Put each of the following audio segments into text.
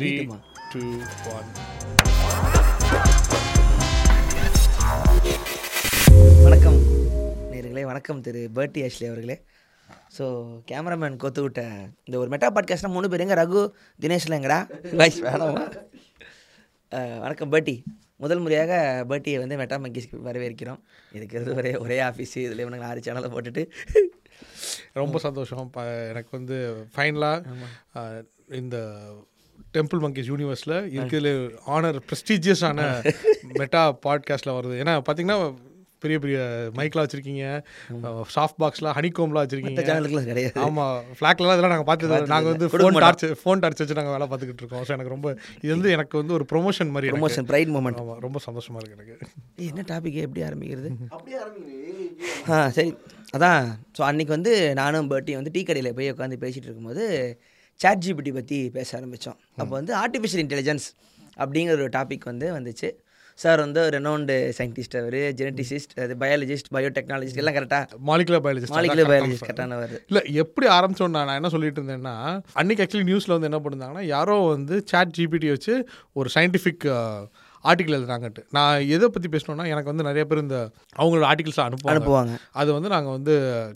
நீட்டுமா? Two one வணக்கம் நேர்களே வணக்கம் திரு பர்ட்டி ஆஷ்லி அவர்களே. ஸோ கேமராமேன் கொத்து விட்ட இந்த ஒரு மெட்டா பாட்காஸ்ட்னா மூணு பேர். எங்க ரகு தினேஷ்ல எங்கடா? வாய்ஸ் வேணாமா? வணக்கம் பர்ட்டி முதல் முறையாக பர்ட்டியை வந்து மெட்டா மங்கிஸ்க்கு வரவேற்கிறோம். இருக்கிறது ஒரே ஒரே ஆஃபீஸு இதில் இவனுங்க ஆறு சேனலை போட்டுட்டு. ரொம்ப சந்தோஷம். ப- எனக்கு வந்து ஃபைனலாக இந்த டெம்பிள் மங்கேஸ் யூனிவர்ஸில் இருக்கிறதுல ஆனர் ப்ரெஸ்டீஜியஸான மெட்டா பாட்காஸ்ட்டில் வருது. ஏன்னா பார்த்தீங்கன்னா பெரிய பெரிய மைக்லாம் வச்சுருக்கீங்க சாஃப்ட் பாக்ஸ்லாம் ஹனிகோம்லாம் வச்சுருக்கீங்க. சேனலுக்குலாம் கிடையாது. ஆமாம் ஃப்ளாக்லாம் இதெல்லாம் நாங்கள் பார்த்தது நாங்கள் வந்து ஃபோன். டார்ச் ஃபோன் டார்ச் வச்சு நாங்கள் வேலை பார்த்துக்கிட்டு இருக்கோம். ஸோ எனக்கு ரொம்ப இது வந்து எனக்கு வந்து ஒரு ப்ரொமோஷன் மாதிரி. ப்ரொமோஷன் ப்ரைட் மூமெண்ட் ஆமா ரொம்ப சந்தோஷமா இருக்கு எனக்கு. என்ன டாபிக் எப்படி ஆரம்பிக்கிறது? ஆ சரி. அதான் ஸோ அன்னைக்கு வந்து நானும் பர்ட்டி வந்து டீ கடையில் போய் உட்காந்து பேசிகிட்டு இருக்கும்போது சாட் ஜிபிடி பற்றி பேச ஆரம்பித்தோம் அப்போ வந்து ஆர்டிஃபிஷியல் இன்டெலிஜென்ஸ் அப்படிங்கிற ஒரு டாபிக் வந்து வந்துச்சு. சார் வந்து ரெனோண்டு சயின்டிஸ்ட் அவர் ஜெனட்டிசிஸ்ட் அது பயாலஜிஸ்ட் பயோடெக்னாலஜிஸ்ட் எல்லாம் கரெக்டாக மாலிகுலர் பயாலஜிஸ்ட் மாலிகுலர் பயாலஜிஸ்ட் கரெக்டான வருது இல்லை எப்படி ஆரம்பிச்சோன்னா நான் என்ன சொல்லிட்டு இருந்தேன்னா அன்னைக்கு ஆக்சுவலி நியூஸில் வந்து என்ன பண்ணிருந்தாங்கன்னா யாரோ வந்து சாட் ஜிபிடி வச்சு ஒரு சயின்டிஃபிக் ஆர்டிக்கல் எழுதுனாங்கட்டு நான் எதை பற்றி பேசணும்னா எனக்கு வந்து நிறைய பேர் இந்த அவங்களோட ஆர்டிகல்ஸ் அனுப்புவாங்க. அது வந்து நாங்கள் வந்து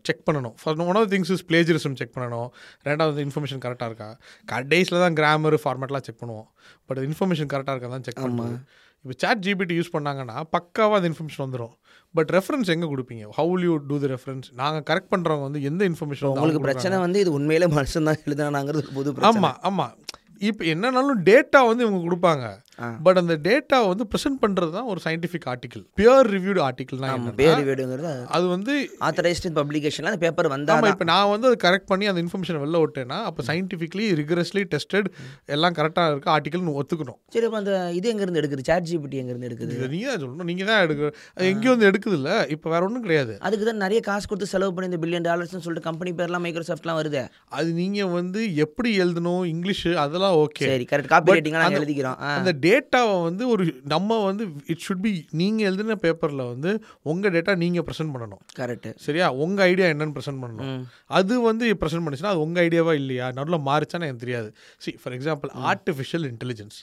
செக் பண்ணணும். First one of things is plagiarism check பண்ணணும். ரெண்டாவது இன்ஃபர்மேஷன் கரெக்டாக இருக்கா? கடைசியில் தான் கிராமர் ஃபார்மேட்லாம் செக் பண்ணுவோம். பட் இன்ஃபர்மேஷன் கரெக்டாக இருக்கா தான் செக் பண்ணுவோம் இப்போ சாட் ஜிபிடி யூஸ் பண்ணாங்கன்னா பக்காவாக அந்த இன்ஃபர்மேஷன் வந்துடும் பட் ரெஃபரன்ஸ் எங்கே கொடுப்பீங்க? How you do the reference நாங்கள் கரெக்ட் பண்ணுறவங்க வந்து எந்த இன்ஃபர்மேஷன் உங்களுக்கு பிரச்சனை வந்து இது உண்மையிலே மனுஷன் தான் எழுதுனாங்கிறது புது ஆமாம் ஆமாம் இப்போ என்னன்னாலும் டேட்டா வந்து இவங்க கொடுப்பாங்க. பட் அந்த டேட்டாவை வந்து ப்ரெசென்ட் பண்ணுறது தான் ஒரு சயின்டிஃபிக் ஆர்டிக்கல் பியர் ரிவ்யூடு ஆர்டிக்கல்னா ஆமாம் என்ன பேர் வீடுங்கிறது அது வந்து ஆத்தரைஸ்டு பப்ளிகேஷனில் அந்த பேப்பர் வந்தால் இப்போ நான் வந்து அதை கரெக்ட் பண்ணி அந்த இன்ஃபர்மேஷன் வெளில விட்டேன்னா அப்போ சயின்டிஃபிக்லி ரிகரஸ்லி டெஸ்டட் எல்லாம் கரெக்டாக இருக்கு ஆர்டிக்கல்னு ஒத்துக்கணும். சரி அப்போ அந்த இது எங்கேருந்து எடுக்குது? சாட் ஜிபிடி எங்கேருந்து எடுக்குது? நீங்கள் தான் சொல்லணும். நீங்கள் தான் எடுக்க அது எங்கேயும் வந்து எடுக்குது இல்லை இப்போ வேற ஒன்றும் கிடையாது. அதுக்கு தான் நிறைய காசு கொடுத்து செலவு பண்ணி இந்த பில்லியன் டாலர்ஸ்னு சொல்லிட்டு கம்பெனி பேர்லாம் மைக்ரோசாஃப்ட்லாம் வருது. அது நீங்கள் வந்து எப்படி எழுதணும்? இங்கிலீஷு அதெல்லாம் ஓகே சரி கரெக்ட் காப்பி ரைட்டிங்லாம் எழுதிக்கிறோம். அந்த டேட்டாவை வந்து ஒரு நம்ம வந்து இட் ஷுட் பி நீங்கள் எழுதின பேப்பரில் வந்து உங்கள் டேட்டா நீங்கள் ப்ரெசென்ட் பண்ணணும். கரெக்டு சரியா? உங்கள் ஐடியா என்னன்னு ப்ரெசென்ட் பண்ணணும். அது வந்து ப்ரெசென்ட் பண்ணுச்சுன்னா அது உங்கள் ஐடியாவா இல்லையா? நடுவில் மாறிச்சான்னு எனக்கு தெரியாது. See for example artificial intelligence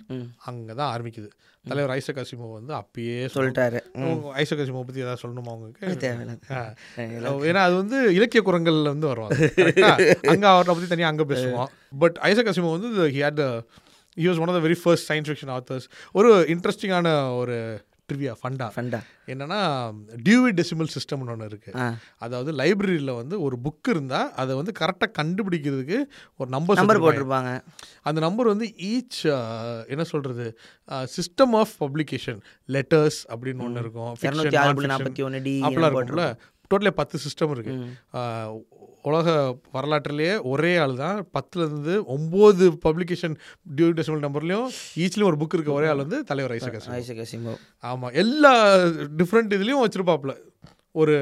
அங்கே தான் ஆரம்பிக்குது. தலைவர் ஐசக் அசிமோ வந்து அப்பயே சொல் சொல்லிட்டாரு. ஐசக் அசிமோ பற்றி ஏதாவது சொல்லணுமா ஆ. ஏன்னா அது வந்து இலக்கிய குரங்கள்ல வந்து ஆ? அங்க அவரை பத்தி தனியா அங்க பேசுவோம். பட் ஐசக் அசிமோ வந்து he had he was one of the very first science fiction authors ஒரு இன்ட்ரெஸ்டிங்கான ஒரு ட்ரிவியா ஃபண்டா ஃபண்டா என்னன்னா டியூவி டெசிமல் சிஸ்டம்னு ஒன்று இருக்கு. அதாவது லைப்ரரியில் வந்து ஒரு புக் இருந்தால் அதை வந்து கரெக்டாக கண்டுபிடிக்கிறதுக்கு ஒரு நம்பர் நம்பர் போட்டிருப்பாங்க. அந்த நம்பர் வந்து ஈச் என்ன சொல்கிறது சிஸ்டம் ஆஃப் பப்ளிகேஷன் லெட்டர்ஸ் அப்படின்னு ஒன்று இருக்கும். அப்படிலாம் இருக்கும்ல. டோட்டலே பத்து சிஸ்டம் இருக்கு. ஆஹ் உலக வரலாற்றிலேயே ஒரே ஆள் தான். பத்துலேருந்து ஒம்பது பப்ளிகேஷன் டியூ டெசிமல் நம்பர்லையும் ஈச்லேயும் ஒரு புக் இருக்க. ஒரே ஆள் வந்து தலைவர் ஐசக் அசிமோ ஐசக் அசிமோ ஆமாம் எல்லா டிஃப்ரெண்ட் இதுலேயும் வச்சிருப்பாப்புல. ஒரு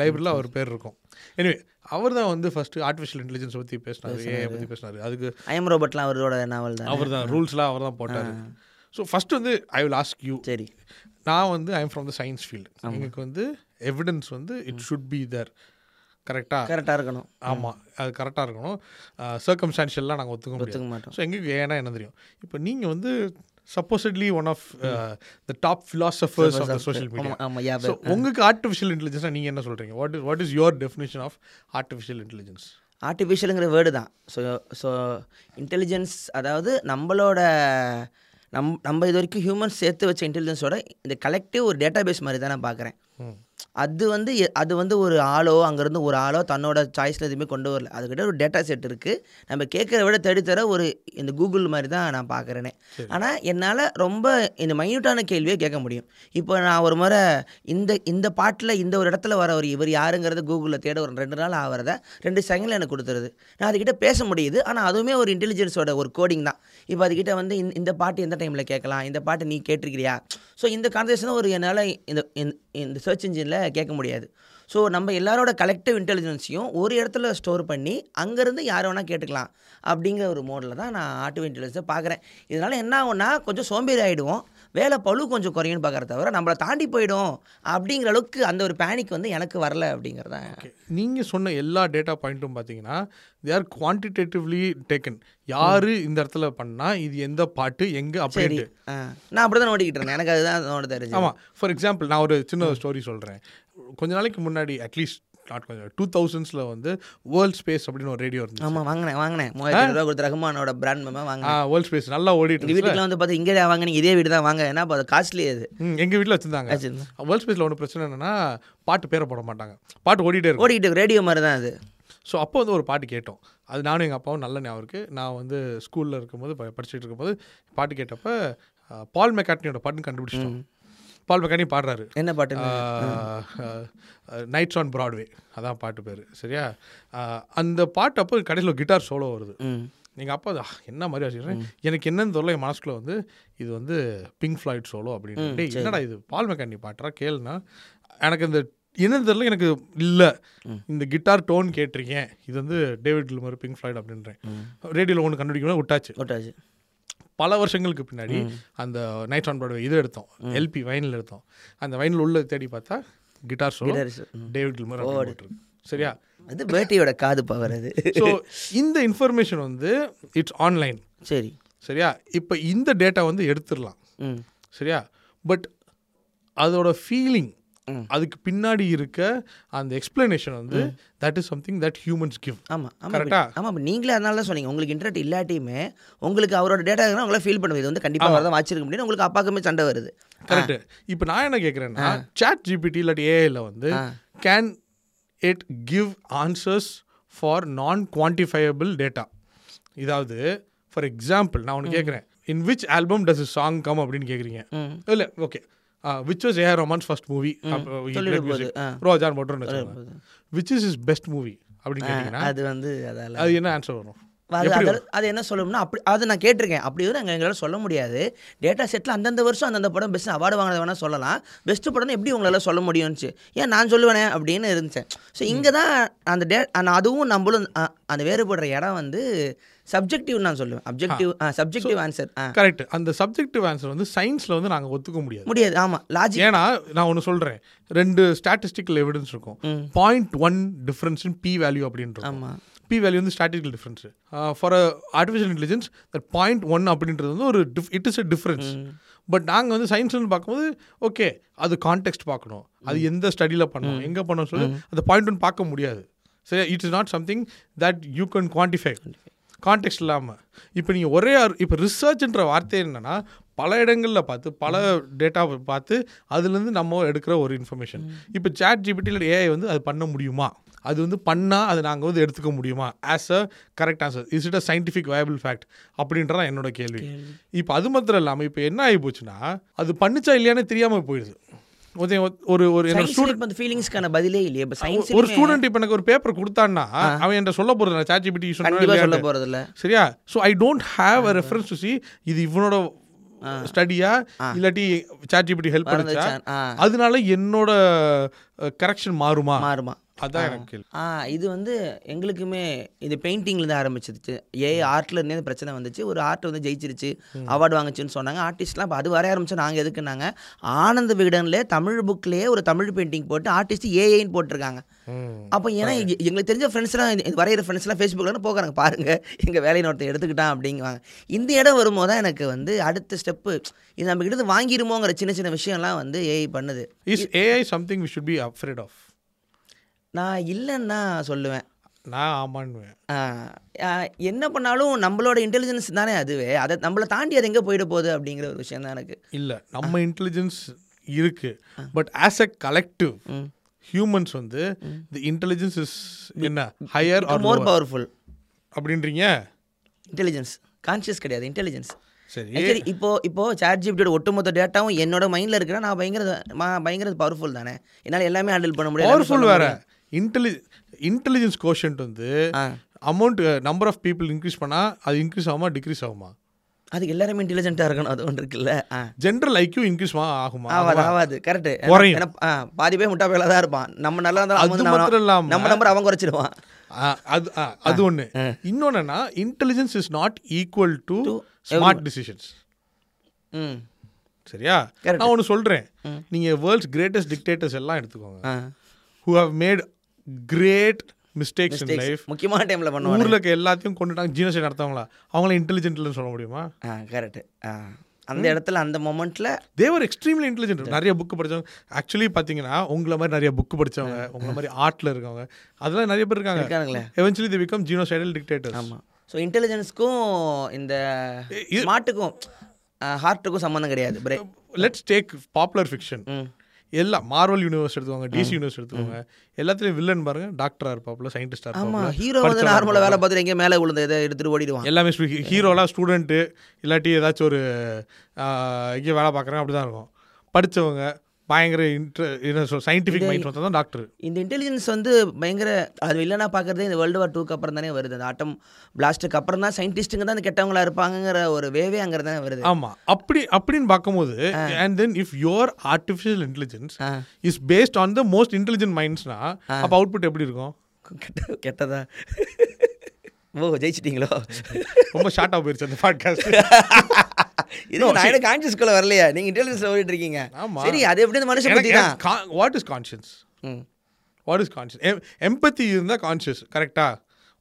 லைப்ரரியில் அவர் பேர் இருக்கும். எனிவே அவர் தான் வந்து ஃபஸ்ட்டு ஆர்டிஃபிஷியல் இன்டெலிஜென்ஸ் பற்றி பேசினார். ஏஐ பற்றி பேசினார். அதுக்கு ஐஎம் ரோபோட்லாம் அவரோட நாவல் தான்? அவர் தான். ரூல்ஸ்லாம் அவர் தான் போட்டார். ஸோ ஃபஸ்ட்டு வந்து ஐ வில் ஆஸ்க் யூ சரி. நான் வந்து I am from the science field எங்களுக்கு வந்து எவிடன்ஸ் வந்து இட் ஷுட் பி தேர் கரெக்டாக கரெக்டாக இருக்கணும். ஆமாம் அது கரெக்டாக இருக்கணும். சர்க்கம்ஸ்டான்ஷியல்லாம் நாங்கள் ஒத்துக்க ஒத்துக்க மாட்டோம். ஸோ எங்களுக்கு ஏன்னா என்ன தெரியும்? இப்போ நீங்கள் வந்து supposedly one of the top philosophers of the social media so உங்களுக்கு ஆர்டிஃபிஷியல் இன்டெலிஜென்ஸாக நீங்கள் என்ன சொல்கிறீங்க what is what is your definition of artificial intelligence ஆர்டிஃபிஷியலுங்கிற word தான். ஸோ ஸோ இன்டெலிஜென்ஸ் அதாவது நம்மளோட நம் நம்ம இது வரைக்கும் ஹியூமன்ஸ் சேர்த்து வச்ச இன்டெலிஜென்ஸோட இந்த கலெக்டிவ் ஒரு டேட்டா பேஸ் மாதிரி தான் நான் பார்க்குறேன் அது வந்து அது வந்து ஒரு ஆளோ அங்கேருந்து ஒரு ஆளோ தன்னோட சாய்ஸில் எதுவுமே கொண்டு வரல. அதுக்கிட்ட ஒரு டேட்டா செட் இருக்குது நம்ம கேட்குறத விட தேடித்தர ஒரு இந்த கூகுள் மாதிரி தான் நான் பார்க்குறேனே. ஆனால் என்னால் ரொம்ப இந்த மைன்யூட்டான கேள்வியை கேட்க முடியும். இப்போ நான் ஒரு முறை இந்த இந்த பாட்டில் இந்த ஒரு இடத்துல வர ஒரு இவர் யாருங்கிறத கூகுளில் தேட ஒரு ரெண்டு நாள் ஆகிறத ரெண்டு செகண்டில் எனக்கு கொடுத்துருது. நான் அதுக்கிட்ட பேச முடியுது. ஆனால் அதுவுமே ஒரு இன்டெலிஜென்ஸோட ஒரு கோடிங் தான். இப்போ அதுக்கிட்ட வந்து இந்த- இந்த பாட்டு எந்த டைமில் கேட்கலாம்? இந்த பாட்டு நீ கேட்டிருக்கிறியா? ஸோ இந்த கான்வர்சேஷன் ஒரு என்னால் இந்த இந்த- சர்ச் இன்ஜினில் கேட்க முடியாது. ஸோ நம்ம எல்லாரோட கலெக்டிவ் இன்டெலிஜென்ஸையும் ஒரு இடத்துல ஸ்டோர் பண்ணி அங்கேருந்து யார் வேணால் கேட்டுக்கலாம் அப்படிங்கிற ஒரு மோடில் தான் நான் ஆர்டிஃபிஷியல் இன்டெலிஜென்ஸை பார்க்குறேன். இதனால் என்ன ஆகும்னா கொஞ்சம் சோம்பேறி ஆகிடுவோம் வேலை பளு கொஞ்சம் குறையும்னு பார்க்குற தவிர நம்மளை தாண்டி போயிடும் அப்படிங்கிற அளவுக்கு அந்த ஒரு பேனிக் வந்து எனக்கு வரல அப்படிங்கிறதான் ஓகே. நீங்கள் சொன்ன எல்லா டேட்டா பாயிண்ட்டும் பார்த்தீங்கன்னா தே ஆர் குவான்டிடேட்டிவ்லி டேக்கன் யார் இந்த இடத்துல பண்ணா இது எந்த பாட்டு எங்கே ஆ. நான் அப்படி தான் நோண்டிக்கிட்டு இருந்தேன். எனக்கு அதுதான் தெரிஞ்சு ஆமாம் ஃபார் எக்ஸாம்பிள் நான் ஒரு சின்ன ஸ்டோரி சொல்கிறேன் கொஞ்ச நாளைக்கு முன்னாடி அட்லீஸ்ட் நாட் கொஞ்சம் டூ தௌசண்ட்ஸில் வந்து வேர்ல்ட் ஸ்பேஸ் அப்படின்னு ஒரு ரேடியோ இருந்துச்சு. ஆமாம் வாங்கினேன் வாங்கினேன். மூவாயிரத்தி ரூபா கொடுத்த ரகுமானோட பிராண்ட் மேம் வாங்கினேன். ஆ வேர்ல்ட் ஸ்பேஸ் நல்லா ஓடிட்டு வீட்டுக்குலாம் வந்து பார்த்தா இங்கே வாங்கினீங்க இதே வீடு தான் வாங்க. ஏன்னா அப்போ அது காஸ்ட்லி அது. எங்கள் வீட்டில் வச்சுருந்தாங்க. வேர்ல்ட் ஸ்பேஸில் ஒன்று பிரச்சனை என்னன்னா பாட்டு பேரை போட மாட்டாங்க. பாட்டு ஓடிட்டே இருக்கும். ஓடிக்கிட்டு ரேடியோ மாதிரி தான் அது. ஸோ அப்போ வந்து ஒரு பாட்டு கேட்டோம். அது நானும் எங்கள் அப்பாவும் நல்ல ஞாபகம் இருக்குது நான் வந்து ஸ்கூலில் இருக்கும்போது படிச்சுட்டு இருக்கும்போது பாட்டு கேட்டப்ப பால் மெக்காட்னியோட பாட்டுன்னு கண்டுபிடிச்சிட்டோம். பால் மெக்காட்னி பாடுறாரு. என்ன பாட்டு? நைட்ஸ் ஆன் ப்ராட்வே அதான் பாட்டு பேர். சரியா? அந்த பாட்டு அப்போ கடைசியில் கிட்டார் சோலோ வருது. எங்கள் அப்பா "ஆ, என்ன மாதிரி வச்சுக்கிறேன் எனக்கு என்னன்னு தெரியல என் மனசுக்குள்ள வந்து இது வந்து பிங்க் ஃப்ளாய்ட் சோலோ அப்படின்னு. என்னடா இது? பால் மெக்கானி பாட்டுறா கேளுனா எனக்கு இந்த என்னன்னு தெரியல எனக்கு இல்லை. இந்த கிட்டார் டோன் கேட்டிருக்கேன். இது வந்து டேவிட் லிமர் பிங்க் ஃப்ளாய்ட் அப்படின்றேன். ரேடியோவில் ஒன்று கண்டுபிடிக்கணும் விட்டாச்சு. ஓட்டாச்சு பல வருஷங்களுக்கு பின்னாடி அந்த நைட் ஆன் ப்ராட்வே இது எடுத்தோம். எல்பி வைனில் எடுத்தோம். அந்த வைனில் உள்ள தேடி பார்த்தா கிட்டார் ம். டேவிட் லிமர் அப்படின்னு போட்டிருக்கு. சரியா? அது பேட்டியோட காது பவர் அது. ஸோ இந்த இன்ஃபர்மேஷன் வந்து இட்ஸ் ஆன்லைன் சரி. சரியா? இப்போ இந்த டேட்டா வந்து எடுத்துடலாம். சரியா? பட் அதோட ஃபீலிங். அதுக்கு பின்னாடி இருக்க அந்த எக்ஸ்பிளனேஷன் வந்து that is something that humans give ஆமாம் ஆமாம் கரெக்டா ஆமாம் இப்போ நீங்களே அதனால தான் சொன்னீங்க. உங்களுக்கு இன்டர்நெட் இல்லாட்டியுமே உங்களுக்கு அவரோட டேட்டா உங்களால் ஃபீல் பண்ணுவது இது வந்து கண்டிப்பாக வரதான் வச்சிருக்க முடியும் உங்களுக்கு அப்பாக்குமே சண்டை வருது. கரெக்ட் இப்போ நான் என்ன கேட்குறேன்னா சாட் ஜிபிடி இல்லாட்டி ஏஐல வந்து. Can it give answers for non quantifiable data இதாவது ஃபார் எக்ஸாம்பிள் நான் ஒன்று கேட்குறேன் in which album does song come அப்படின்னு கேட்குறீங்க இல்லை okay which was AR Rahman's first movie. ரோஜான் போட்டோன்னு which is is best movie அப்படின்னு அது வந்து அதால. அது என்ன ஆன்சர் வரும்? அது என்ன சொல்லணும்னா அப்படி அது நான் கேட்டிருக்கேன். அப்படி வந்து நாங்கள் எங்களால் சொல்ல முடியாது. டேட்டா செட்டில் அந்தந்த வருஷம் அந்தந்த படம் பெஸ்ட் அவார்டு வாங்கினது வேணால் சொல்லலாம். பெஸ்ட் படம்னு எப்படி உங்களால் சொல்ல முடியும்னுச்சு. ஏன் நான் சொல்லுவேனே அப்படின்னு இருந்துச்சேன். ஸோ இங்கே தான் அந்த டே அதுவும் நம்மளும் அந்த வேறுபடுற இடம் வந்து சப்ஜெக்டிவ் நான் சொல்லுவேன். அப்ஜெக்டிவ் சப்ஜெக்டிவ் ஆன்சர் கரெக்ட் அந்த சப்ஜெக்டிவ் ஆன்சர் வந்து சயின்ஸில் வந்து நாங்கள் ஒத்துக்க முடியாது. முடியாது. ஆமாம் லாஜிக் ஏன்னா நான் ஒன்று சொல்கிறேன் ரெண்டு ஸ்டாட்டிஸ்டிக்கல் எவிடன்ஸ் இருக்கும். Point one difference in p value அப்படின்றது ஆமாம் பி வேல்யூ வந்து statistical difference for artificial intelligence that point one அப்படின்றது வந்து ஒரு it is a difference but நாங்கள் வந்து சயின்ஸ்னு பார்க்கும்போது ஓகே அது கான்டெக்ட் பார்க்கணும். அது எந்த ஸ்டடியில் பண்ணணும் எங்கே பண்ணணும் சொல்லி அந்த பாயிண்ட் ஒன் பார்க்க முடியாது. சரி it is not something that you can quantify context இல்லாமல் இப்போ நீங்கள் ஒரே இப்போ ரிசர்ச்ன்ற வார்த்தை என்னன்னா பல இடங்களில் பார்த்து பல டேட்டாவை பார்த்து அதுலேருந்து நம்ம எடுக்கிற ஒரு இன்ஃபர்மேஷன் இப்போ சேட் ஜிபிடியில் ஏஐ வந்து அது பண்ண முடியுமா? அது வந்து பண்ணால் அது நாங்கள் வந்து எடுத்துக்க முடியுமா? As a correct answer is it a scientific viable fact அப்படின்றதான் என்னோட கேள்வி. இப்போ அது மாத்திரம் இல்லாமல் இப்போ என்ன ஆகி போச்சுன்னா அது பண்ணுச்சா இல்லையானே தெரியாமல் போயிடுது. ஒரு ஒரு ஒரு என்னோட ஃபீலிங்ஸ்க்கான பதிலே இல்லையே. இப்போ ஒரு ஸ்டூடெண்ட் இப்போ எனக்கு ஒரு பேப்பர் கொடுத்தான்னா அவன் என்கிட்ட சொல்ல போறது சாட் ஜிபிடி கண்டிப்பாக சொல்ல போகிறது இல்லை சரியா? So I don't have a reference to see இது இவனோட ஸ்டடியா இல்லாட்டி சாட் ஜிபிடி ஹெல்ப் பண்ணுச்சா அதனால என்னோட கரெக்ஷன் மாறுமா? மாறுமா. அதான் எனக்கு ஆ இது வந்து எங்களுக்குமே இது பெயிண்டிங்லேருந்து ஆரம்பிச்சிருச்சு ஏ ஆர்ட்ல இருந்தே இந்த பிரச்சனை வந்துச்சு. ஒரு ஆர்ட் வந்து ஜெயிச்சிருச்சு. அவார்டு வாங்குச்சுன்னு சொன்னாங்க. ஆர்டிஸ்ட்லாம் இப்போ அது வரைய ஆரம்பிச்சா நாங்கள் எதுக்குன்னாங்க? ஆனந்த விகடன்ல தமிழ் புக்லேயே ஒரு தமிழ் பெயிண்டிங் போட்டு ஆர்டிஸ்ட் ஏஐன்னு போட்டிருக்காங்க. அப்போ ஏன்னா எங்க- எங்களுக்கு தெரிஞ்ச ஃப்ரெண்ட்ஸ்லாம் வரைகிற ஃப்ரெண்ட்ஸ்லாம் ஃபேஸ்புக்கில் போகிறாங்க. பாருங்க எங்கள் வேலையை ஒருத்தர் எடுத்துக்கிட்டான் அப்படிங்குவாங்க. இந்த இடம் வரும்போது தான் எனக்கு வந்து அடுத்த ஸ்டெப்பு இது நம்ம கிட்ட இருந்து வாங்கிருமோங்கிற சின்ன சின்ன விஷயம்லாம் வந்து ஏஐ பண்ணுது. Is AI something we should be afraid of நான் இல்லைன்னு தான் சொல்லுவேன். நான் ஆமான்னுவேன். என்ன பண்ணாலும் நம்மளோட இன்டெலிஜென்ஸ் தானே அதுவே. அதை நம்மளை தாண்டி அது எங்கே போயிட போகுது அப்படிங்கிற ஒரு விஷயம் தான் எனக்கு. இல்லை நம்ம இன்டெலிஜென்ஸ் இருக்கு. But as a collective humans வந்து தி இன்டெலிஜென்ஸ் இஸ் என்ன ஹையர் ஆர் மோர் பவர்ஃபுல் அப்படின்றீங்க? இன்டெலிஜென்ஸ் கான்ஷியஸ் கிடையாது இன்டெலிஜென்ஸ் சரி. இப்போ இப்போ சாட் ஜிபியோட ஒட்டுமொத்த டேட்டாவும் என்னோட மைண்டில் இருக்கிற நான் பயங்கர பயங்கர பவர்ஃபுல் தானே. என்னால் எல்லாமே ஹேண்டில் பண்ண முடியும் பவர்ஃபுல் வேற. இன்டெலி இன்டெலிஜென்ஸ் கோஷன்ட் வந்து amount number of people increase பண்ணால் அது இன்க்ரீஸ் ஆகுமா டிக்ரீஸ் ஆகுமா? அதுக்கு எல்லாருமே இன்டெலிஜென்ட்டாக இருக்கணும் அது ஒன்று இருக்குல்ல. ஜென்ரல் ஐக்யூ இன்க்ரீஸ் ஆகுமா? ஆகாது ஆகாது கரெக்ட் குறையும். பாதி பேர் முட்டா பேலாக தான் இருப்பான். நம்ம நல்லா இருந்தாலும் அது நம்ம- நம்பர் அவன் குறைச்சிடுவான். அது அது ஒன்று இன்னொன்னா intelligence is not equal to smart decisions சரியா. நான் ஒன்று சொல்கிறேன். நீங்கள் வேர்ல்ட்ஸ் கிரேட்டஸ்ட் டிக்டேட்டர்ஸ் எல்லாம் எடுத்துக்கோங்க. Who have made great mistakes in life முக்கியமான டைமில் பண்ணுவாங்க ஊரில் இருக்க எல்லாத்தையும் கொண்டுட்டாங்க ஜீனோசைட் நடத்தவங்களா? அவங்கள இன்டெலிஜென்ட்லன்னு சொல்ல முடியுமா? கரெக்ட் அந்த இடத்துல அந்த மொமெண்ட்டில் தேவர் எக்ஸ்ட்ரீம்லி இன்டெலிஜென்ட் நிறைய புக்கு படிச்சவங்க. ஆக்சுவலி பார்த்தீங்கன்னா உங்களை மாதிரி நிறைய புக்கு படிச்சவங்க உங்களை மாதிரி ஆர்ட்டில் இருக்கவங்க அதெல்லாம் நிறைய பேர் இருக்காங்க. இருக்கானுங்களே eventually they become genocidal dictators ஆமாம் ஸோ இன்டெலிஜென்ஸ்க்கும் இந்த ஸ்மார்ட்டுக்கும் ஹார்ட்டுக்கும் சம்மந்தம் கிடையாது. லெட்ஸ் டேக் பாப்புலர் ஃபிக்ஷன் ம் எல்லாம் மார்வல் யூனிவர்ஸ் எடுத்துக்கோங்க டிசி யூனிவர்ஸ் எடுத்துக்கோங்க எல்லாத்துலயும் வில்லன் பாருங்க டாக்டரா இருப்பாப்புல சயின்டிஸ்டா இருப்பாப்புல ஹீரோ வந்து நார்மலாக வேலை பார்த்துட்டு எங்கேயும் மேலே விழுந்து இதை எடுத்துகிட்டு ஓடிடுவான். எல்லாமே ஹீரோலாம் ஸ்டூடெண்ட்டு இல்லாட்டி ஏதாச்சும் ஒரு இங்கே வேலை பார்க்குறாங்க அப்படி தான் இருக்கும். படிச்சவங்க பயங்கர இன்ட்ர சயின்டிஃபிக் மைண்ட் வந்தால் தான் டாக்டர் இந்த இன்டெலிஜென்ஸ் வந்து பயங்கர அது இல்லைனா பார்க்குறதே இந்த வேர்ல்டு வார் டூக்கு அப்புறம் தானே வருது. அந்த ஆட்டம் பிளாஸ்ட்டுக்கு அப்புறம் தான் சயின்டிஸ்ட்டுங்க தான் அந்த கெட்டவங்களா இருப்பாங்கங்கிற ஒரு வேவே அங்கே தானே வருது. ஆமா. அப்படி அப்படின்னு பார்க்கும்போது and then if your artificial intelligence is based on the most intelligent மைண்ட்ஸ்னா அப்போ அவுட்புட் எப்படி இருக்கும்? கெட்ட கெட்டதா? ஓ ஜெயிச்சிட்டீங்களோ? ரொம்ப ஷார்ட்டாக போயிருச்சு அந்த பாட்காஸ்ட் இது நான் எனக்கு கான்சியஸ்குள்ள வரலையா. நீங்க இன்டெலிஜென்ஸ் ஓடிட்டு இருக்கீங்க. சரி அது எப்படி இந்த மனுஷன் பத்தி தான் வாட் இஸ் கான்ஷியன்ஸ் ம். வாட் இஸ் கான்ஷியஸ் எம்பத்தி இருந்தால் கான்ஷியஸ் கரெக்டாக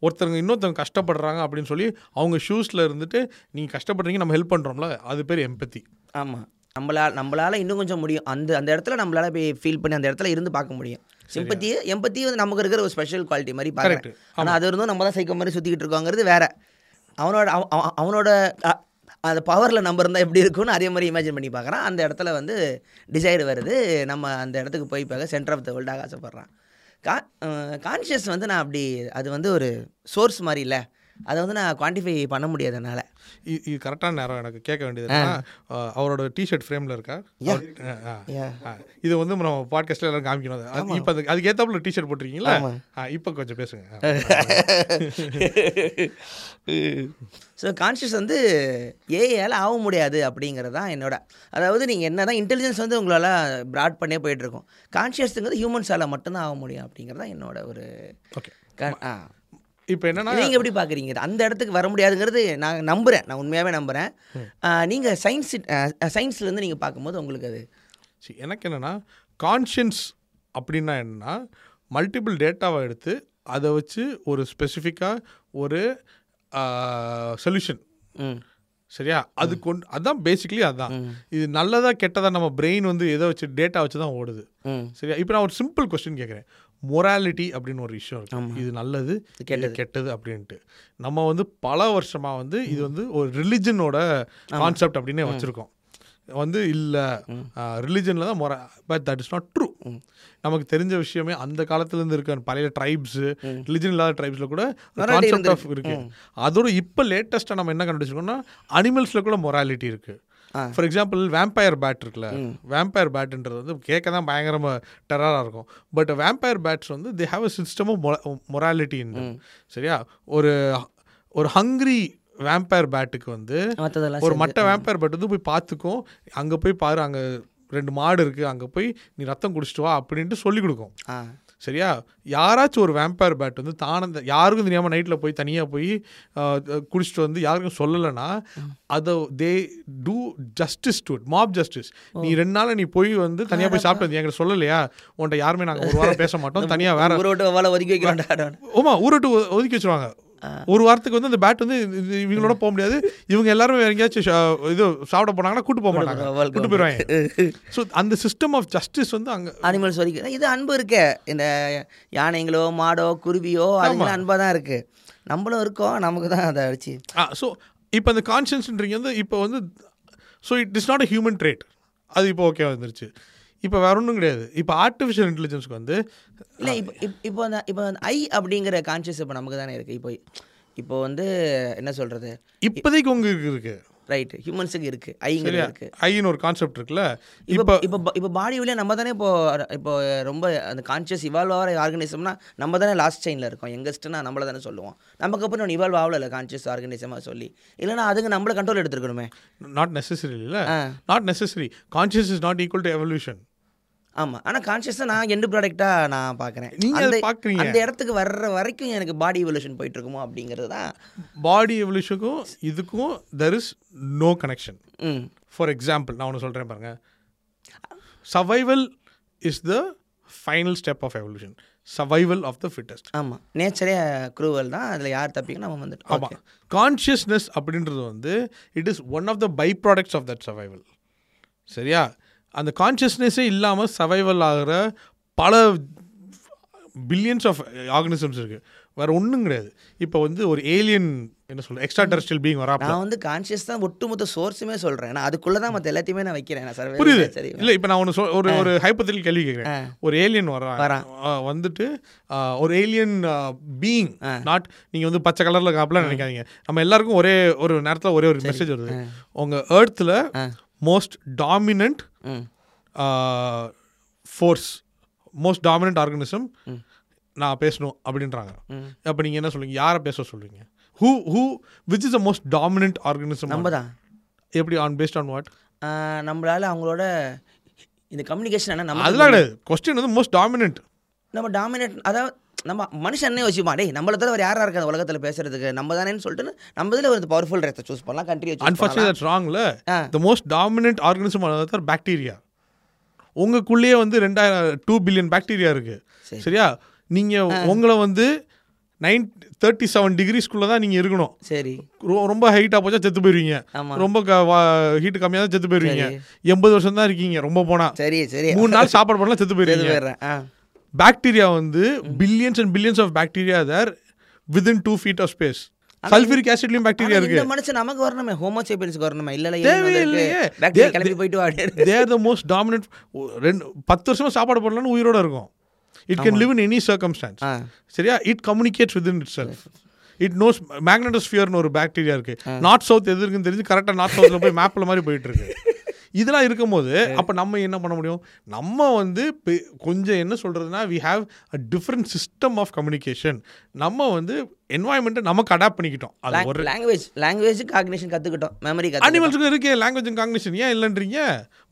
ஒருத்தவங்க இன்னொருத்தவங்க கஷ்டப்படுறாங்க அப்படின்னு சொல்லி அவங்க ஷூஸில் இருந்துட்டு நீங்கள் கஷ்டப்படுறீங்க நம்ம ஹெல்ப் பண்ணுறோம்ல அது பேர் எம்பத்தி ஆமா. நம்மளால நம்மளால இன்னும் கொஞ்சம் முடியும். அந்த அந்த இடத்துல நம்மளால போய் ஃபீல் பண்ணி அந்த இடத்துல இருந்து பார்க்க முடியும். சிம்பத்தி எம்பத்தி வந்து நமக்கு இருக்கிற ஒரு ஸ்பெஷல் குவாலிட்டி மாதிரி பார்க்குறேன். ஆனால் அது இருந்தும் நம்ம தான் சைக்கோ மாதிரி சுற்றிக்கிட்டு இருக்கோங்கிறது வேற. அவனோட அவ- அவ- அவனோட அந்த பவரில் நம்ம இருந்தால் எப்படி இருக்கும்னு அதே மாதிரி இமேஜின் பண்ணி பார்க்குறான். அந்த இடத்துல வந்து டிசைர் வருது நம்ம அந்த இடத்துக்கு போய் பார்க்க சென்டர் ஆஃப் த வேர்ல்டாக ஆசைப்பட்றான். கா கான்ஷியஸ் வந்து நான் அப்படி அது வந்து ஒரு சோர்ஸ் மாதிரி இல்லை. அதை வந்து நான் குவான்டிஃபை பண்ண முடியாது என்னால். இது கரெக்டான நேரம் எனக்கு கேட்க வேண்டியது அவரோட டிஷர்ட் ஃப்ரேமில் இருக்கா இது வந்து நம்ம பாட்காஸ்ட்டில் எல்லாரும் காமிக்கணும். இப்போ அது அதுக்கு ஏற்றாப்புல டிஷர்ட் போட்டிருக்கீங்களா. இப்போ கொஞ்சம் பேசுங்க. ஸோ கான்ஷியஸ் வந்து ஏஐயால் ஆக முடியாது அப்படிங்கிறது தான் என்னோட. அதாவது நீங்கள் என்ன தான் இன்டெலிஜென்ஸ் வந்து உங்களால் ப்ராட் பண்ணே போயிட்டுருக்கும் கான்ஷியஸ்ங்கிறது ஹியூமன்ஸால் மட்டும்தான் ஆக முடியும் அப்படிங்கிறது தான் என்னோட ஒரு ஓகே ஆ. இப்போ என்னன்னா நீங்கள் எப்படி பார்க்குறீங்க அந்த இடத்துக்கு வர முடியாதுங்கிறது நான் நம்புகிறேன் நான் உண்மையாகவே நம்புகிறேன் நீங்கள் சயின்ஸ் சயின்ஸ்லேருந்து நீங்கள் பார்க்கும்போது உங்களுக்கு அது see, எனக்கு என்னன்னா கான்ஷியன்ஸ் அப்படின்னா என்னன்னா மல்டிபிள் டேட்டாவை எடுத்து அதை வச்சு ஒரு ஸ்பெசிஃபிக்காக ஒரு சொல்யூஷன் சரியா? அது கொண்டு அதான் பேசிக்கலி அதான். இது நல்லதா கெட்டதா நம்ம பிரெயின் வந்து எதை வச்சு டேட்டா வச்சு தான் ஓடுது சரியா? இப்போ நான் ஒரு சிம்பிள் கொஸ்டின் கேட்குறேன் மொராலிட்டி அப்படின்னு ஒரு விஷயம் இருக்கு. இது நல்லது இது கெட்டது. அப்படின்ட்டு. நம்ம வந்து பல வருஷமா வந்து இது வந்து ஒரு ரிலிஜனோட கான்செப்ட் அப்படின்னு வச்சிருக்கோம். வந்து இல்லை. ரிலிஜனில் தான் மொரா but that is not true நமக்கு தெரிஞ்ச விஷயமே அந்த காலத்துலேருந்து இருக்க பழைய ட்ரைப்ஸு ரிலிஜன் இல்லாத ட்ரைப்ஸில் கூட கான்செப்ட் ஆஃப் இருக்கு. அதோட இப்போ லேட்டஸ்ட்டாக நம்ம என்ன கண்டுபிடிச்சிருக்கோம்னா அனிமல்ஸில் கூட மொராலிட்டி இருக்கு. ஆ. ஃபார் எக்ஸாம்பிள் வேம்பயர் பேட் இருக்குல்ல வேம்பயர் பேட்ன்றது வந்து கேட்க தான் பயங்கரமாக டெரராக இருக்கும். பட் வேம்பயர் பேட்ஸ் வந்து they have a system of morality சரியா? ஒரு ஒரு ஹங்க்ரி வேம்பயர் பேட்டுக்கு வந்து ஒரு மட்டை வேம்பயர் பேட் வந்து போய் பார்த்துக்கும் அங்கே போய் பாரு அங்கே ரெண்டு மாடு இருக்குது அங்கே போய் நீ ரத்தம் குடிச்சிட்டு வா அப்படின்ட்டு சொல்லி கொடுக்கும். சரியா? யாராச்சும் ஒரு வேம்பயர் பேட் வந்து தானந்த யாருக்கும் தெரியாமல் நைட்டில் போய் தனியாக போய் குடிச்சிட்டு வந்து யாருக்கும் சொல்லலைன்னா அதை they do justice to mob justice நீ ரெண்டு நாள் நீ போய் வந்து தனியாக போய் சாப்பிட்டு வந்து எங்களுக்கு சொல்லலையா? உன்ட்ட யாருமே நாங்கள் ஒரு வாரம் பேச மாட்டோம் தனியாக வேற ஊரை விட்டு வாழ ஒதுக்கி வைக்கிறான்டா ஓமா ஊரட்டு ஒதுக்கி வச்சிருவாங்க. ஒரு வாரத்துக்கு வந்து அந்த பேட் வந்து இவங்களோட போக முடியாது. இவங்க எல்லாரும் வேற எங்கேயாச்சும் இது சாப்பிட போனாங்கன்னா கூட்டு போக மாட்டாங்க. கூட்டு போயிடுவாங்க ஸோ அந்த சிஸ்டம் ஆஃப் ஜஸ்டிஸ் வந்து அங்கே அனிமல்ஸ் வரைக்கும் இது அன்பு இருக்கே. இந்த யானைங்களோ மாடோ குருவியோ அதுங்களாம் அன்பாக தான் இருக்குது நம்மளும் இருக்கோம் நமக்கு தான் அதை அடிச்சு. ஆ ஸோ இப்போ அந்த கான்ஷியன்ஸ்ன்றீங்க வந்து இப்போ வந்து so it is not a human trait அது இப்போ ஓகே வந்துருச்சு இப்போ வேற ஒன்றும் கிடையாது. இப்போ ஆர்டிஃபிஷியல் இன்டெலிஜென்ஸ்க்கு வந்து இல்லை இப்போ இப்- இப்போ அந்த இப்போ ஐ அப்படிங்கிற கான்சியஸ் இப்போ நமக்கு தானே இருக்குது இப்போ இப்போ வந்து என்ன சொல்கிறது இப்போதைக்கு உங்களுக்கு இருக்கு. ரைட் ஹியூமன்ஸுக்கு இருக்குது ஐங்கிறது இருக்குது ஐன்னு ஒரு கான்செப்ட் இருக்குல்ல. இப்போ இப்போ இப்போ பாடி வழியாக நம்ம தானே இப்போ இப்போ ரொம்ப அந்த கான்சியஸ் இவால்வ் ஆகிற ஆர்கனிசம்னா நம்ம தானே லாஸ்ட் செயினில் இருக்கோம். எங்கஸ்ட்னா நம்மள தானே சொல்லுவோம். நமக்கு அப்புறம் ஒன்று இவால்வ் ஆகல கான்சியஸ் ஆர்கனிசமாக சொல்லி. இல்லைன்னா அதுங்க நம்மள கண்ட்ரோல் எடுத்துருக்கணுமே. நாட் நெசசரி இல்லை. Not necessary conscious is not equal to evolution ஆமாம் ஆனால் கான்ஷியஸாக நான் எண்டு ப்ராடக்டாக நான் பார்க்குறேன் நீங்க அதை அந்த பார்க்குறீங்க. அந்த இடத்துக்கு வர்ற வரைக்கும் எனக்கு பாடி எவல்யூஷன் போயிட்டு இருக்குமோ அப்படிங்கிறது தான். பாடி எவல்யூஷனுக்கும் இதுக்கும் there is no connection hmm. For example நான் ஒன்று சொல்கிறேன் பாருங்க. Survival is the final step of evolution survival of the fittest ஆமாம் நேச்சரே குரூவல் தான். அதில் யார் தப்பிக்க நம்ம வந்துட்டோம் ஆமாம் கான்ஷியஸ்னஸ் அப்படின்றது வந்து it is one of the by products of that survival சரியா? அந்த கான்ஷியஸ்னஸே இல்லாமல் சர்வைவல் ஆகிற பல பில்லியன்ஸ் ஆஃப் ஆர்கனிசம்ஸ் இருக்குது வேறு ஒன்றும் கிடையாது. இப்போ வந்து ஒரு ஏலியன் என்ன சொல்ற எக்ஸ்ட்ரா டெரஸ்ட்ரியல் பீங் வரா நான் வந்து கான்ஷியஸ் தான் ஒட்டுமொத்த சோர்ஸுமே சொல்கிறேன் நான் அதுக்குள்ளே தான் மற்ற எல்லாத்தையுமே நான் வைக்கிறேன். நான் சர்வே புரியுது. சரி இல்லை இப்போ நான் ஒன்று சொல் ஒரு ஒரு ஹைப்பத்தில் கேள்வி கேட்குறேன். ஒரு ஏலியன் வரான் வரான். வந்துட்டு ஒரு ஏலியன் பீயிங் நாட் நீங்கள் வந்து பச்சை கலரில் அப்படிலாம் நினைக்காதீங்க. நம்ம எல்லாருக்கும் ஒரே ஒரு நேரத்தில் ஒரே ஒரு மெசேஜ் வருது. உங்கள் ஏர்த்தில். Most dominant hmm. Force most dominant organism நான் பேசணும் அப்படின்றாங்க. அப்போ நீங்கள் என்ன சொல்லுவீங்க யாரை பேச சொல்லுவீங்க who who which is the most dominant organism நம்ம தான் எப்படி ஆன் பேஸ்ட் ஆன் வாட் நம்மளால அவங்களோட இந்த கம்யூனிகேஷன் என்ன நம்ம அதெல்லாம் கொஸ்டின் வந்து மோஸ்ட் டாமினன்ட் நம்ம டாமினேட் அதாவது நம்ம மனுஷனே வச்சுப்பா டேய் நம்மள தவிர வேறு யாரா இருக்காது உலகத்தில் பேசுறதுக்கு? நம்ம தானேன்னு சொல்லிட்டு நம்ம இதில் ஒரு பவர்ஃபுல் ரேத்தை சூஸ் பண்ணலாம் கண்ட்ரியை unfortunate ராங்ல. The most dominant organism are bacteria உங்களுக்குள்ளேயே வந்து ரெண்டாயிரம் டூ பில்லியன் பாக்டீரியா இருக்கு. சரி. சரியா? நீங்கள் உங்களை வந்து நைன் தேர்ட்டி செவன் டிகிரிஸ்குள்ளே தான் நீங்கள் இருக்கணும். சரி. ரொம்ப ஹைட்டாக போச்சா செத்து போயிருவீங்க. ரொம்ப ஹீட் கம்மியாக தான் செத்து போயிருவீங்க. எண்பது வருஷம் தான் இருக்கீங்க ரொம்ப போனா. சரி சரி. மூணு நாள் சாப்பாடு பண்ணலாம் செத்து போயிருவீங்க. பாக்டீரியா வந்து billions and billions of bacteria there within two feet of space sulphuric ஆசிட்லயும் bacteria இருக்கு இந்த மனுஷன் நமக்கு வரணுமே ஹோமோசேபியன்ஸ்க்கு வரணுமே இல்ல தே- கிளம்பி போயிட்டு வாடி தேர் த மோஸ்ட் டாமினன்ட் ரெண்டு பத்து வருஷமா சாப்பாடு பண்ணலன்னு உயிரோட இருக்கும். It can live in any circumstance சரியா? It communicates within itself it knows மேக்னட்டோஸ்பியர்னு ஒரு பாக்டீரியா இருக்கு. நார்த் சவுத் எது இருக்குன்னு தெரிஞ்சு கரெக்டாக நார்த் சவுத்தில் போய் மேப்பில் மாதிரி போயிட்டு இருக்கு. இதெல்லாம் இருக்கும்போது அப்போ நம்ம என்ன பண்ண முடியும்? நம்ம வந்து கொஞ்சம் என்ன சொல்றதுன்னா we have a different system of communication நம்ம வந்து என்வாயன்மெண்ட்டை நமக்கு அடாப்ட் பண்ணிக்கிட்டோம். அது ஒரு லாங்குவேஜ் லாங்குவேஜ் காக்னிஷன் கத்துக்கிட்டோம். மெமரி அனிமல்ஸுக்கு இருக்கே லாங்குவேஜ் காங்கினேஷன் ஏன் இல்லைன்றீங்க?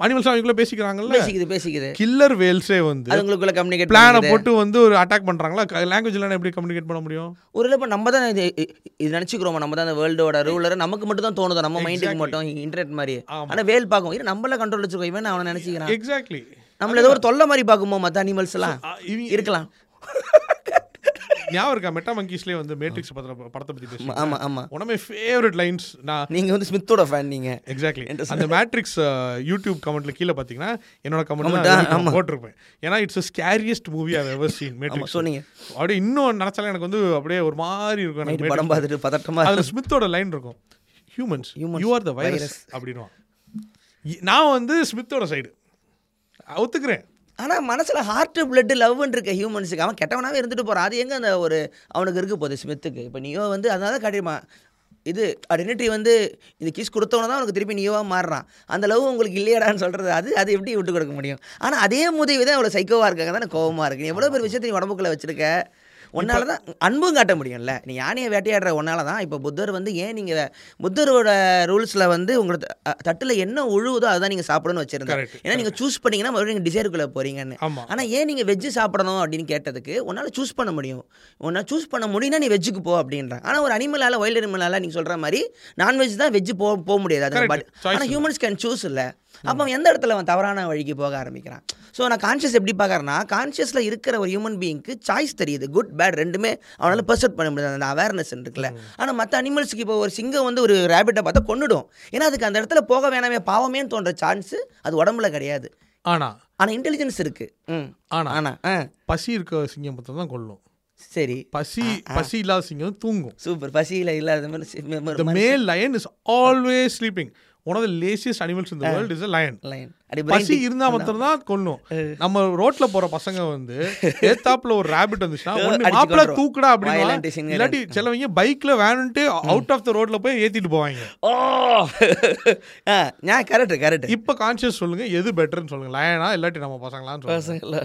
அனிமல்ஸ் அவங்களுக்குள்ள பேசிக்கிறாங்கல்ல? பேசிக்குது பேசிக்குது. கில்லர் வேல்ஸே வந்து அது உங்களுக்குள்ள கம்யூனிகேட் பிளானை போட்டு வந்து ஒரு அட்டாக் பண்றாங்களா? லாங்குவேஜ் இல்லைன்னா எப்படி கம்யூனிகேட் பண்ண முடியும்? ஒரு இப்போ நம்ம தான் இது இது நினச்சிக்கிறோம்? நம்ம தான் அந்த வேர்ல்டோட ரூலர் நமக்கு மட்டும் தான் தோணுது? நம்ம மைண்டுக்கு மட்டும் இன்டர்நெட் மாதிரி. ஆமா. ஆனா வேல் பார்க்கும். இது நம்மள கண்ட்ரோல் வச்சிருக்கோம். இவன் அவனை நினைச்சிக்கிறான்? எக்ஸாக்ட்லி நம்மள ஏதோ ஒரு தொல்லை மாதிரி பார்க்குமோ மற்ற அனிமல்ஸ் எல்லாம். இருக்கலாம். ஞாபகம் இருக்கா? மெட்டா மங்கீஸ்லேயே வந்து மேட்ரிக்ஸ் படத்தை படத்தை பத்தி பேசி ஆமா ஆமா. One of my favourite lines நான் நீங்க வந்து ஸ்மித்தோட ஃபேன் நீங்க. எக்ஸாக்ட்லி அந்த மேட்ரிக்ஸ் யூடியூப் கமெண்ட்ல கீழே பார்த்தீங்கன்னா என்னோட கமெண்ட். போட்டிருப்பேன். ஏன்னா it's scariest movie I ever seen Matrix சொன்னீங்க. அப்படியே இன்னும் நினச்சாலும் எனக்கு வந்து அப்படியே ஒரு மாதிரி இருக்கும் எனக்கு படம் பார்த்துட்டு பதட்டமா அதுல ஸ்மித்தோட லைன் இருக்கும். Humans you are the virus அப்படின்வான் நான் வந்து ஸ்மித்தோட சைடு ஒத்துக்கிறேன். ஆனால் மனசில் ஹார்ட்டு பிளட்டு லவ்னு இருக்க ஹியூமன்ஸுக்கு அவன் கெட்டவனாகவே இருந்துட்டு போகிறான் அது எங்கே அந்த ஒரு அவனுக்கு இருக்க போகுது ஸ்மித்துக்கு இப்போ நீயோ வந்து அதனால தான் கட்டிடுமா இது அடினிட்டி வந்து இது கிஸ் கொடுத்தவன தான் உனக்கு திருப்பி நீயோவாக மாறுறான். அந்த லவ் உங்களுக்கு இல்லையடான்னு சொல்கிறது அது அது எப்படி விட்டு கொடுக்க முடியும்? ஆனால் அதே முதிவு தான் அவ்வளோ சைக்கோவாக இருக்காங்க தானே? கோவமாக இருக்கு. நீ எவ்வளோ பேர் விஷயத்தை நீ உடம்புக்குள்ள வச்சிருக்க? உன்னால தான் அன்பும் காட்ட முடியும்ல. நீ யானையை வேட்டையாடுற உன்னால தான் இப்போ புத்தர் வந்து ஏன் நீங்கள் புத்தரோட ரூல்ஸில் வந்து உங்களுக்கு தட்டில் என்ன உழுவுதோ அதுதான் நீங்கள் சாப்பிடணும்னு வச்சிருந்தேன் ஏன்னா நீங்கள் சூஸ் பண்ணீங்கன்னா மறுபடியும் நீங்கள் டிசைருக்குள்ளே போறீங்கன்னு. ஆமா. ஆனால் ஏன் நீங்கள் வெஜ்ஜு சாப்பிடணும் அப்படின்னு கேட்டதுக்கு உன்னால் சூஸ் பண்ண முடியும். உன்னால் சூஸ் பண்ண முடியும்னா நீ வெஜ்ஜுக்கு போ அப்படின்றான் ஆனால் ஒரு அனிமலால் வைல்டு அனிமலால் நீங்கள் சொல்கிற மாதிரி நான்வெஜ் தான் வெஜ்ஜு போக போக முடியாது. அது ஆனால் ஹியூமன்ஸ் கேன் சூஸ் இல்லை. அப்போ அவன் எந்த இடத்துல அவன் தவறான வழிக்கு போக ஆரம்பிக்கிறான்? ஸோ நான் கான்ஷியஸ் எப்படி பார்க்கறேன்னா கான்ஷியஸில் இருக்கிற ஒரு ஹியூமன் பீயிங்க்கு சாய்ஸ் தெரியுது. குட் பேட் ரெண்டுமே அவனால் பர்செப்ட் பண்ண முடியாது. அந்த அவேர்னஸ் இருக்குல்ல. ஆனால் மற்ற அனிமல்ஸுக்கு இப்போ ஒரு சிங்கம் வந்து ஒரு ரேபிட்டை பார்த்தா கொன்னுடும். ஏன்னா அதுக்கு அந்த இடத்துல போக வேணாமே பாவமேன்னு தோன்ற சான்ஸ் அது உடம்புல கிடையாது. ஆனா. ஆனால் இன்டெலிஜென்ஸ் இருக்கு. ம். ஆனா. ஆனா ஆ. பசி இருக்க சிங்கம் பார்த்தா தான் கொல்லும். சரி. பசி பசி இல்லாத சிங்கம் தூங்கும். சூப்பர் பசியில் இல்லாத மாதிரி male lion is always sleeping one of the laziest animals in the uh, world is a. Lion. பசி இருந்தா மாத்திரம் தான் கொல்லும். நம்ம ரோட்ல போற பசங்க வந்து ஏத்தாப்புல ஒரு ரேபிட் வந்துச்சுன்னா மாப்பிள. தூக்குடா அப்படின்னு. இல்லாட்டி சிலவங்க பைக்ல வேணுன்ட்டு அவுட் ஆஃப் த ரோட்ல போய் ஏத்திட்டு போவாங்க. ஓ. நான் கரெக்ட் கரெக்ட் இப்ப கான்சியஸ் சொல்லுங்க எது பெட்டர்னு சொல்லுங்க. லயனா இல்லாட்டி நம்ம பசங்களான்னு பசங்கள?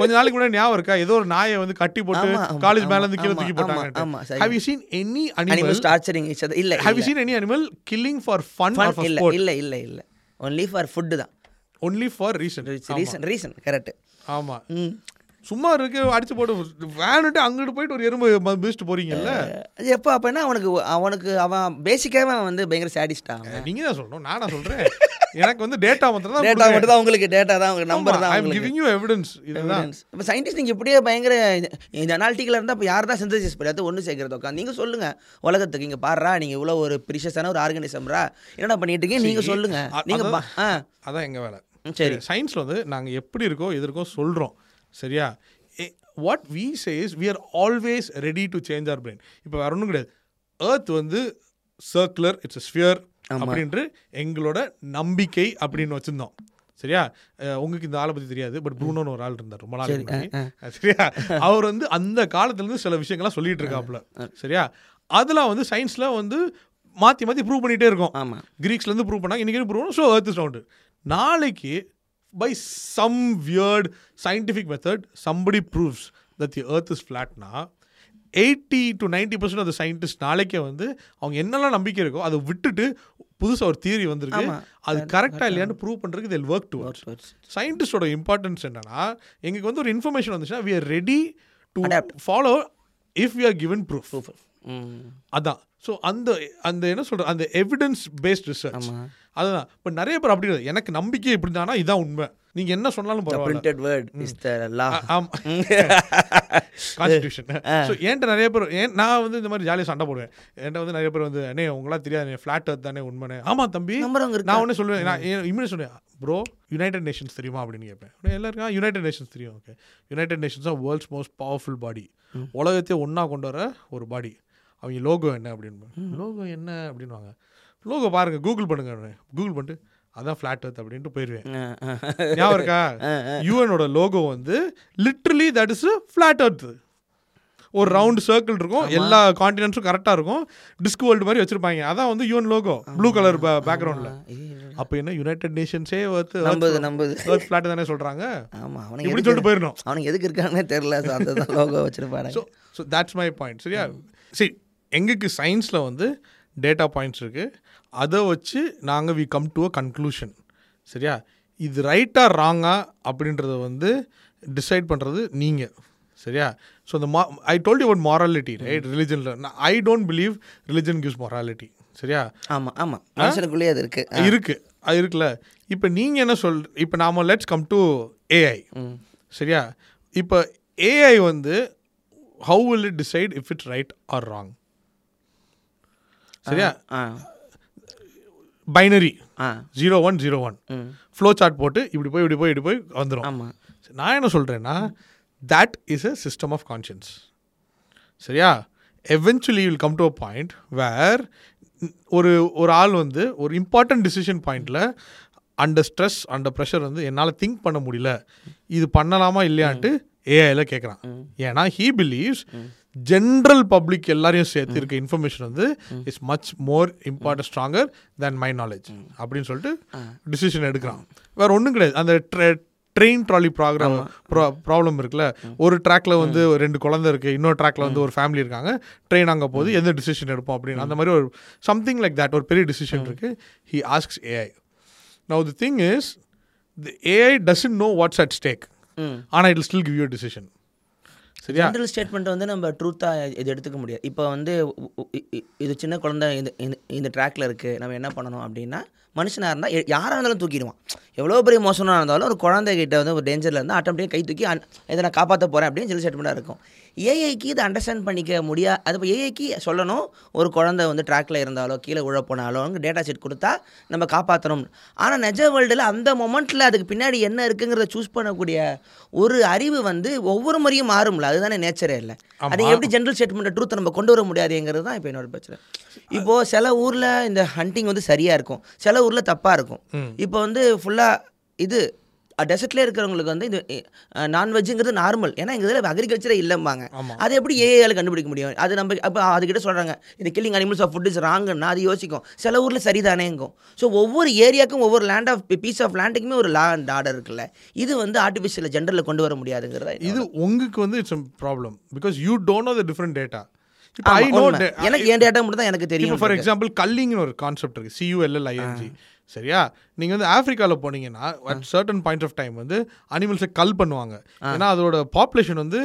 கொஞ்ச நாளைக்கு முன்னாடி ஞாபகம் இருக்கா? ஏதோ ஒரு நாயை வந்து கட்டி போட்டு காலேஜ் மேல இருந்து கீழே தூக்கி போட்டாங்க. Have you seen any animal torturing இல்ல have you seen any animal killing for fun இல்ல இல்ல இல்ல இல்ல. ஒன்லி ஃபார் ஃபுட் தான். Only for reason reason reason correct ஆமா. சும்மா இருக்கு அடிச்சு போட்டு வேணுட்டு அங்கிட்டு போயிட்டு ஒரு எறும்பு மிதிச்சிட்டு போறீங்கல்ல? எப்போ அப்போனா அவனுக்கு அவனுக்கு அவன் பேசிக்காகவே அவன் வந்து பயங்கர சேடிஸ்டா நீங்க தான் சொல்லணும். நானா சொல்றேன். எனக்கு வந்து டேட்டா மட்டும் தான் டேட்டா மட்டும் தான் உங்களுக்கு டேட்டா தான் உங்களுக்கு நம்பர் தான் ஐ அம் உங்களுக்கு கிவிங் யூ எவிடன்ஸ் இதுதான் இப்போ சயின்டிஸ்ட் நீங்கள் இப்படியே பயங்கர இந்த- அனாலிட்டிக்கலாக இருந்தால் இப்போ யார் தான் சிந்தசிஸ் பண்ணி ஒன்று சேர்க்கறது? உட்காந்து நீங்கள் சொல்லுங்கள் உலகத்துக்கு இங்கே பாடுறா நீங்கள் இவ்வளோ ஒரு ப்ரிஷியஸான ஒரு ஆர்கனிசம்ரா என்னடா பண்ணிட்டு இருக்கீங்க? நீங்கள் சொல்லுங்கள் நீங்கள் அதான் எங்க வேலை. சரி. சயின்ஸ்ல வந்து நாங்க எப்படி இருக்கோ எது இருக்கோ சொல்றோம். சரியா? What we says we are always ready to change our brain இப்போ வேற ஒன்றும் கிடையாது. Earth வந்து சர்க்குலர் இட்ஸ் ஸ்பியர் அப்படின்ட்டு எங்களோட நம்பிக்கை அப்படின்னு வச்சிருந்தோம். சரியா? உங்களுக்கு இந்த ஆளை பத்தி தெரியாது பட் ப்ரூனோன்னு ஒரு ஆள் இருந்தார் ரொம்ப நாள். சரியா? அவர் வந்து அந்த காலத்துல இருந்து சில விஷயங்கள்லாம் சொல்லிட்டு இருக்காப்புல. சரியா? அதெல்லாம் வந்து சயின்ஸ்ல வந்து மாத்தி மாத்தி ப்ரூவ் பண்ணிட்டே இருக்கோம். ஆமாம் கிரீக்ஸ்ல இருந்து ப்ரூவ் பண்ணாங்க இன்னைக்கு ப்ரூவ் ஸோ is round. நாளைக்கு by some weird scientific method somebody proves that the earth is flatனா eighty to ninety percent of scientist நாளைக்கே வந்து அவங்க என்னெல்லாம் நம்பிக்கை இருக்கோ அதை விட்டுட்டு புதுசா ஒரு தியரி வந்திருக்கு. அது கரெக்டாக இல்லையான்னு ப்ரூவ் பண்ணுறதுக்கு இதில் ஒர்க் டு சயின்டிஸ்டோட இம்பார்ட்டன்ஸ் என்னன்னா எங்களுக்கு வந்து ஒரு இன்ஃபர்மேஷன் வந்துச்சுன்னா we are ready to follow if we are given proof அதான். ஸோ அந்த அந்த என்ன சொல்ற அந்த எவிடன்ஸ் பேஸ்ட் ரிசர்ச் ஆமாம் அதுதான். இப்போ நிறைய பேர் அப்படி எனக்கு நம்பிக்கை இப்படி தானா இதான் உண்மை. நீங்க என்ன சொன்னாலும் பரவாயில்ல. Printed word is the law ஆம். கான்ஸ்டியூஷன் ஸோ என்கிட்ட நிறைய பேர் ஏன் நான் வந்து இந்த மாதிரி ஜாலியாக சண்டை போடுவேன். என்கிட்ட வந்து நிறைய பேர் வந்து அண்ணே உங்களாம் தெரியாது ஃப்ளாட் earth தானே உண்மைனே ஆமா தம்பி. நான் ஒன்று சொல்லுவேன் நான் இம்மிடியே சொல்லுவேன் ப்ரோ யுனைடெட் நேஷன்ஸ் தெரியுமா? அப்படின்னு கேட்பேன். எல்லாருக்கும் யுனைடெட் நேஷன்ஸ் தெரியும். ஓகே யுனைடெட் நேஷன்ஸ் தான் வேர்ல்ட்ஸ் மோஸ்ட் பவர்ஃபுல் பாடி உலகத்தையே ஒன்றா கொண்டு வர ஒரு பாடி அவங்க லோகோ என்ன அப்படின்னு லோகோ என்ன அப்படின்வாங்க லோகோ பாருங்க கூகுள் பண்ணுங்க கூகுள் பண்ணிட்டு அதான் ஃப்ளாட் earth அப்படின்ட்டு போயிடுவேன் ஞாபகம் இருக்கா? யூஎனோட லோகோ வந்து literally that is flat earth. ஒரு ரவுண்ட் சர்க்கிள் இருக்கும். எல்லா காண்டினென்ட்ஸும் கரெக்டாக இருக்கும். டிஸ்க் வேர்ல்டு மாதிரி வச்சிருப்பாங்க. அதான் வந்து யூஎன் லோகோ. ப்ளூ கலர் பேக்ரவுண்டில் அப்போ என்ன? யுனைடெட் நேஷன்ஸே வந்து நம்புது நம்புது. ஃப்ளாட் தானே சொல்கிறாங்க ஆமாம் அவனுக்கு இப்படி எதுக்கு சொல்லிட்டு போயிடணும். அவனுக்கு எதுக்கு இருக்காங்கன்னே தெரில ஸோ அந்த லோகோ வச்சிருப்பாரு so so that's my point சரியா? சரி எங்களுக்கு சயின்ஸில் வந்து டேட்டா பாயிண்ட்ஸ் இருக்குது அதை வச்சு நாங்கள் we come to a conclusion சரியா? இது ரைட்டாக ராங்கா அப்படின்றத வந்து டிசைட் பண்ணுறது நீங்கள் சரியா? ஸோ இந்த மா I told you about morality right ரிலிஜனில் I don't believe religion gives morality சரியா? ஆமாம் ஆமாம் மனுஷனுக்குள்ளேயே அது இருக்கு. இருக்கு. அது இருக்குல்ல. இப்போ நீங்கள் என்ன சொல் இப்போ நாம லெட்ஸ் கம் டு ஏஐ சரியா? இப்போ ஏஐ வந்து how will it decide if it's right or wrong சரியா? Binary zero one zero one flow chart போட்டு இப்படி போய் இப்படி போய் இப்படி போய் வந்துடும் ஆமாம் நான் என்ன சொல்கிறேன்னா that is a system of conscience சரியா? Eventually will come to a point where ஒரு ஒரு ஆள் வந்து ஒரு இம்பார்ட்டன்ட் டிசிஷன் பாயிண்டில் அண்டர் ஸ்ட்ரெஸ் அண்டர் ப்ரெஷர் வந்து என்னால் திங்க் பண்ண முடியல. இது பண்ணலாமா இல்லையான்ட்டு ஏஐல கேட்குறான் ஏன்னா ஹீ பிலீவ்ஸ் ஜென்ரல் பப்ளிக் எல்லாரையும் சேர்த்து இருக்க இன்ஃபர்மேஷன் வந்து is much more important stronger than my. Knowledge அப்படின்னு சொல்லிட்டு டிசிஷன் எடுக்கிறான். வேற ஒன்றும் கிடையாது. அந்த ட்ரெயின் ட்ராலி ப்ராக்ராம் ப்ராப்ளம் இருக்குல்ல. ஒரு ட்ராக்ல வந்து ஒரு ரெண்டு குழந்தை இருக்கு இன்னொரு ட்ராக்ல வந்து ஒரு ஃபேமிலி இருக்காங்க. ட்ரெயின் அங்கே போகுது எந்த டிசிஷன் எடுப்போம் அப்படின்னு. அந்த மாதிரி ஒரு சம்திங் லைக் தட் ஒரு பெரிய டிசிஷன் இருக்கு. He asks AI now the thing is the AI doesn't know what's at stake ஆனால் it still give you decision சரியா? ஜென்ரல் ஸ்டேட்மெண்ட் வந்து நம்ம ட்ரூத்தாக இது எடுத்துக்க முடியாது. இப்போ வந்து இது சின்ன குழந்தை இந்த இந்த- இந்த ட்ராக்ல இருக்குது நம்ம என்ன பண்ணணும் அப்படின்னா மனுஷனாக இருந்தால் யாராக இருந்தாலும் தூக்கிடுவான். எவ்வளோ பெரிய மோசமாக இருந்தாலும் ஒரு குழந்தைகிட்ட வந்து ஒரு டேஞ்சரில் இருந்தால் ஆட்டோமேட்டிக்காக கை தூக்கி இதை நான் காப்பாற்ற போகிறேன் அப்படின்னு ஜென்ரல் ஸ்டேட்மெண்ட்டாக இருக்கும். ஏஐக்கு இதை அண்டர்ஸ்டாண்ட் பண்ணிக்க முடியாது அது இப்போ ஏஐக்கு சொல்லணும் ஒரு குழந்தை வந்து ட்ராக்ல இருந்தாலோ கீழே உழ போனாலோ அங்கே டேட்டா செட் கொடுத்தா நம்ம காப்பாற்றணும் ஆனால் நிஜ வேர்ல்டில் அந்த மொமெண்ட்டில் அதுக்கு பின்னாடி என்ன இருக்குங்கிறத சூஸ் பண்ணக்கூடிய ஒரு அறிவு வந்து ஒவ்வொரு முறையும் மாறும்ல. அதுதானே நேச்சரே இல்லை. அதை எப்படி ஜென்ரல் ஸ்டேட்மெண்ட் ட்ரூத்தை நம்ம கொண்டு வர முடியாதுங்கிறது தான் இப்போ என்னோட பிரச்சனை. இப்போ சில ஊரில் இந்த ஹண்டிங் வந்து சரியாக இருக்கும். சில ஊரில் தப்பாக இருக்கும். இப்போ வந்து ஃபுல்லாக இது டெசர்ட்லேயே இருக்கிறவங்களுக்கு வந்து இது நான்வெஜ்ஜுங்கிறது நார்மல் ஏன்னா எங்கள் இதில் அக்ரிகல்ச்சரே இல்லைம்பாங்க. அது எப்படி ஏஐயால் கண்டுபிடிக்க முடியும்? அது நம்ம அப்போ அதுக்கிட்ட சொல்கிறாங்க இந்த killing animals of food is ராங்குன்னா அது யோசிக்கும். சில ஊரில் சரிதானேங்கும். ஸோ ஒவ்வொரு ஏரியாவுக்கும் ஒவ்வொரு லேண்ட் ஆஃப் பீஸ் ஆஃப் லேண்டுக்குமே ஒரு லா அண்ட் ஆர்டர் இருக்குல்ல. இது வந்து ஆர்டிஃபிஷியல் ஜென்டரில் கொண்டு வர முடியாதுங்கிறத இது உங்களுக்கு வந்து it's problem because you don't know the different data. எனக்கு என் டேட்டா மட்டும் தான் எனக்கு தெரியும் ஃபார் எக்ஸாம்பிள் கல்லிங்னு ஒரு கான்செப்ட் இருக்கு. சியூஎல்எல் ஐஎன்ஜி சரியா? நீங்கள் வந்து ஆஃப்ரிக்காவில் போனீங்கன்னா at certain point of time வந்து அனிமல்ஸை கல் பண்ணுவாங்க. ஏன்னா அதோட பாப்புலேஷன் வந்து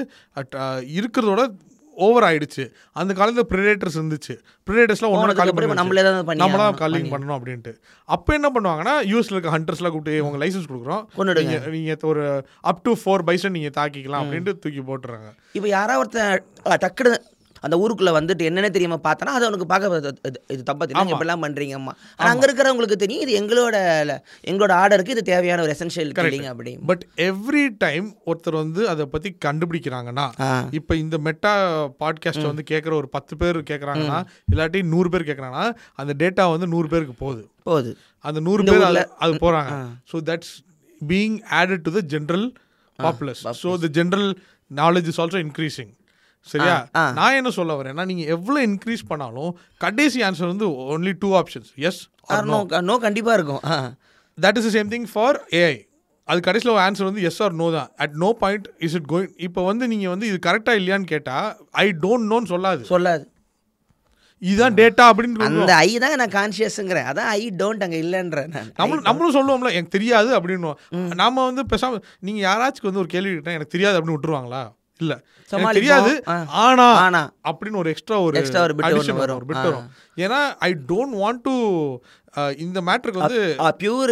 இருக்கிறதோட ஓவர் ஆயிடுச்சு. அந்த காலத்தில் ப்ரிடேட்டர்ஸ் இருந்துச்சு. ப்ரிடேட்டர்ஸ்லாம் ஒன்றா காலி நம்மளே. காலிங் பண்ணணும் அப்படின்ட்டு. அப்போ என்ன பண்ணுவாங்கன்னா யூஎஸ்ல இருக்க ஹண்டர்ஸ்லாம் கூப்பிட்டு உங்க லைசன்ஸ் கொடுக்குறோம். கொன்னுடுங்க. நீங்க நீங்க ஒரு அப் டு ஃபோர் பைசன் நீங்க தாக்கிக்கலாம் அப்படின்ட்டு தூக்கி போட்டுறாங்க. இப்போ யாராவது ஒருத்தன் அஹ், டக்குனு அந்த ஊருக்குள்ள வந்துட்டு என்னென்ன தெரியாம பார்த்தனா அது அவனுக்கு பார்க்க இது- இது- இது தப்பா தெரியும். இப்படிலாம் பண்றீங்கம்மா ஆனா அங்க இருக்கிறவங்களுக்கு தெரியும் இது எங்களோட எங்களோட ஆர்டருக்கு இது தேவையான ஒரு எசென்ஷியல் கில்லிங் அப்படி. பட் எவ்ரி டைம் ஒருத்தர் வந்து அதை பத்தி கண்டுபிடிக்கிறாங்கன்னா இப்போ இந்த மெட்டா பாட்காஸ்ட் வந்து கேட்குற ஒரு பத்து பேர் கேட்குறாங்கன்னா இல்லாட்டி நூறு பேர் கேட்குறாங்கன்னா அந்த டேட்டா வந்து நூறு பேருக்கு போகுது. போகுது. அந்த நூறு பேர் அது போகிறாங்க so that's being added to the general populace so the general knowledge is also increasing சரியா. நான் என்ன சொல்ல வரேன்னா நீங்கள் எவ்வளோ இன்க்ரீஸ் பண்ணாலும் கடைசி ஆன்சர் வந்து only two options yes no no கண்டிப்பா இருக்கும். That is same thing for AI அது கடைசியில் ஆன்சர் வந்து எஸ் ஆர் நோ தான். At no point is it going இப்போ வந்து நீங்கள் வந்து இது கரெக்டாக இல்லையான்னு கேட்டால் ஐ டோன்ட் நோன்னு சொல்லாது. சொல்லாது. இதுதான் டேட்டா அப்படின்னு அந்த ஐ தான் நான் கான்சியஸ்ங்கிறேன் அதான் ஐ டோன்ட் அங்க இல்லைன்றேன் நான். நம்மளும் நம்மளும் சொல்லுவோம்ல எனக்கு தெரியாது அப்படின்னு நாம வந்து பேசாம நீங்க யாராச்சும் வந்து ஒரு கேள்வி கேட்டா எனக்கு தெரியாது அப்படின்னு விட்டுருவாங்களா? இல்ல. தெரியாது. ஆனா ஆனா அப்படின்னு ஒரு எக்ஸ்ட்ரா ஒரு Extra ஒரு ஆ. வரும் ஏன்னா ஐ டோன்ட் வாண்ட் டு இந்த மேட்டருக்கு வந்து பியூர்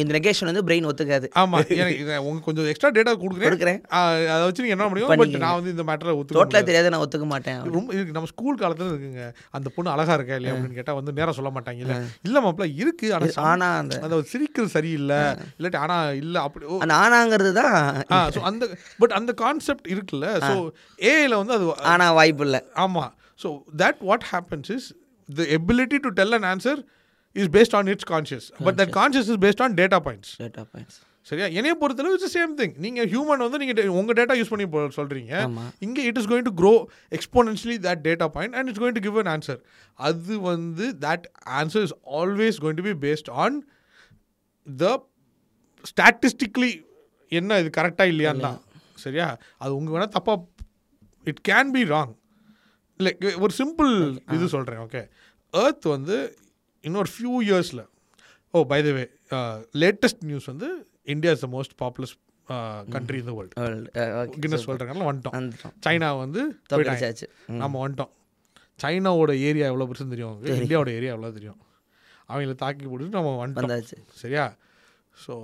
இந்த நெகேஷன் வந்து பிரெயின் ஒத்துக்காது. ஆமா எனக்கு உங்களுக்கு கொஞ்சம் எக்ஸ்ட்ரா டேட்டா கொடுக்குறேன். அதை வச்சு நீங்க என்ன முடியும்? பட். நான் வந்து இந்த மேட்டரை ஒத்துக்க டோட்டலா தெரியாது நான் ஒத்துக்க மாட்டேன். ரொம்ப இருக்கு நம்ம ஸ்கூல் காலத்துல இருக்குங்க. அந்த பொண்ணு அழகா இருக்கா இல்லையா அப்படின்னு கேட்டா வந்து நேரா சொல்ல மாட்டாங்க. இல்ல இல்ல மாப்பிள்ள இருக்கு. ஆனா some- ஆனா அந்த அந்த சிரிக்கிறது சரியில்லை. இல்லாட்டி ஆனா இல்ல அப்படி ஆனாங்கிறது தான் ஸோ அந்த பட் அந்த கான்செப்ட் இருக்குல்ல. ஸோ ஏஐல வந்து அது ஆனா வாய்ப்பு இல்லை. ஆமா. So that what happens is the ability to tell an answer is based on its conscious but that conscious is based on data points data points சரியா? என்னைய பொறுத்தளவு இட்ஸ் சேம் திங் நீங்க ஹியூமன் வந்து நீங்க de- உங்க data use பண்ணி போ- சொல்றீங்க. ஆமா. இங்க it is going to grow exponentially that data point and it's going to give an answer அது வந்து that answer is always going to be based on the statistically என்ன இது கரெக்டாக இல்லையான்னு சரியா? அது உங்க வேணால் தப்பாக it can be wrong like ஒரு சிம்பிள் இது சொல்கிறேன் ஓகே எர்த் வந்து இன்னொரு ஃபியூ இயர்ஸில் ஓ by the way latest news வந்து India is the most populous country in the world Guinness world ரெக்கார்டில் வந்துட்டோம். சைனா வந்து. நம்ம வந்துட்டோம். சைனாவோட ஏரியா எவ்வளோ பெருசுன்னு தெரியும். இந்தியாவோட ஏரியா எவ்வளோ தெரியும்? அவங்கள தாக்கி போட்டு நம்ம வந்துட்டோம். சரியா? So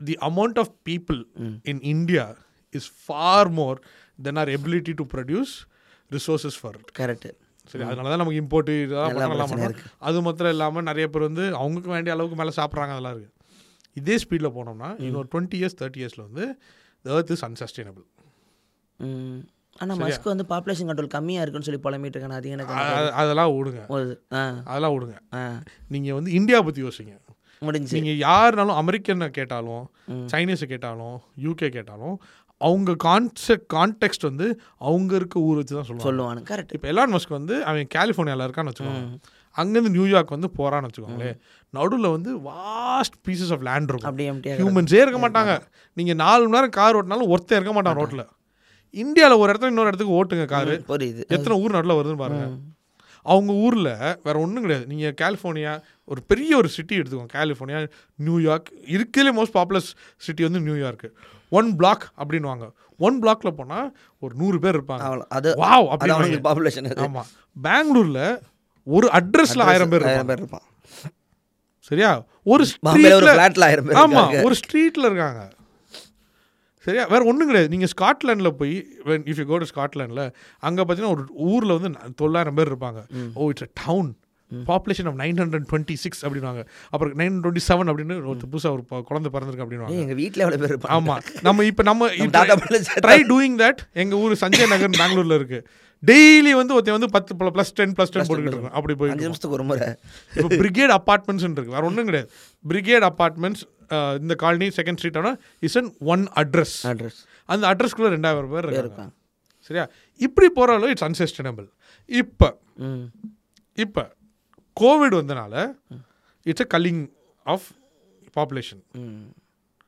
the amount of people. In India is far more than our ability to produce resources for correct சரி அதனால தான் நமக்கு இம்போர்ட் இதெல்லாம் பண்ணலாம். அது மாத்திரம் இல்லாமல் நிறைய பேர் வந்து அவங்களுக்கு வேண்டிய அளவுக்கு மேலே சாப்பிட்றாங்க அதெல்லாம் இருக்குது இதே ஸ்பீடில் போனோம்னா இன்னொரு டுவெண்ட்டி இயர்ஸ் தேர்ட்டி இயர்ஸில் வந்து earth இஸ் அன்சஸ்டைனபிள் ம். ஆனா மஸ்க் வந்து பாப்புலேஷன் கண்ட்ரோல் கம்மியா இருக்குன்னு சொல்லி புலம்பிட்டு இருக்கானே அது எனக்கு அதெல்லாம் விடுங்க. அதெல்லாம் விடுங்க. நீங்கள் வந்து இந்தியா பற்றி யோசிங்க. முடிஞ்சு. நீங்கள் யாருனாலும் அமெரிக்கனை கேட்டாலும். சைனீஸை கேட்டாலும் யூகே கேட்டாலும் அவங்க கான்செப்ட் கான்டெக்ட் வந்து அவங்க இருக்க ஊர் வச்சு தான் சொல்லுவாங்க. சொல்லுவானு கரெக்ட் இப்போ எலான் மஸ்க் வந்து அவன் கலிஃபோர்னியாவில் இருக்கான்னு வச்சுக்கோங்க. அங்கேருந்து நியூயார்க் வந்து போகிறான்னு வச்சுக்கோங்களேன். நடுவில் வந்து வாஸ்ட் பீசஸ் ஆஃப் லேண்ட் இருக்கும். அப்படியே ஹியூமன்ஸே இருக்க மாட்டாங்க. நீங்கள் நாலு மணி நேரம் கார் ஓட்டினாலும் ஒருத்தன் இருக்க மாட்டான் ரோட்டில் இந்தியாவில் ஒரு இடத்துல இன்னொரு இடத்துக்கு ஓட்டுங்க காரு. புரியுது. எத்தனை ஊர் நடுவில் வருதுன்னு பாருங்க. அவங்க ஊரில் வேற ஒன்றும் கிடையாது. நீங்கள் கலிஃபோர்னியா ஒரு பெரிய ஒரு சிட்டி எடுத்துக்கோங்க. கலிஃபோர்னியா நியூயார்க் இருக்கிறதுலே மோஸ்ட் பாப்புலஸ் சிட்டி வந்து நியூயார்க்கு ஒன் பிளாக் அப்படின்வாங்க ஒன் பிளாக்ல போனால் ஒரு நூறு பேர் இருப்பாங்க. அது வாவ் அப்படின்னு பாப்புலேஷன் ஆமாம் பெங்களூரில் ஒரு அட்ரஸ்ல ஆயிரம் பேர் ஆயிரம் பேர் இருப்பான். சரியா? ஒரு ஸ்ட்ரீட்ல ஆயிரம் பேர் ஆமா இருக்காங்க. ஒரு ஸ்ட்ரீட்ல இருக்காங்க. சரியா? வேற ஒன்றும் கிடையாது. நீங்கள் ஸ்காட்லாண்டில் போய் இஃப் யூ கோ டு ஸ்காட்லாண்டில் அங்கே பார்த்தீங்கன்னா ஒரு ஊரில் வந்து தொள்ளாயிரம் பேர் இருப்பாங்க. ஓ it's a town population of nine hundred twenty six அப்படின்வாங்க அப்புறம் நைன் டுவெண்ட்டி செவன் அப்படின்னு ஒரு புதுசாக ஒரு குழந்தை பிறந்திருக்கு அப்படின்வாங்க ஏய், எங்க வீட்ல எவ்வளவு பேர் இருப்பாங்க? ஆமா. நம்ம இப்போ நம்ம ட்ரை டூயிங் தட் எங்க ஊர் சஞ்சய் நகர் பெங்களூர்ல இருக்கு. டெய்லி வந்து ஒருத்தன் வந்து பத்து ப்ளஸ் டென் ப்ளஸ் டென் போட்டுக்கிட்டு இருக்கோம் அப்படி போயிட்டு நிமிஷத்துக்கு ஒரு முறை. இப்போ பிரிகேட் அப்பார்ட்மெண்ட்ஸ் இருக்கு. வேற ஒன்றும் கிடையாது. பிரிகேட் அப்பார்ட்மெண்ட்ஸ் இந்த காலனி செகண்ட் ஸ்ட்ரீட் ஆனால் is an one address address அந்த அட்ரஸ்க்குள்ள ரெண்டாயிரம் பேர் இருக்காங்க. சரியா? இப்படி போகிறாலும் இட்ஸ் அன்சஸ்டைனபிள் இப்போ இப்போ கோவிட் வந்தனால it's a culling of population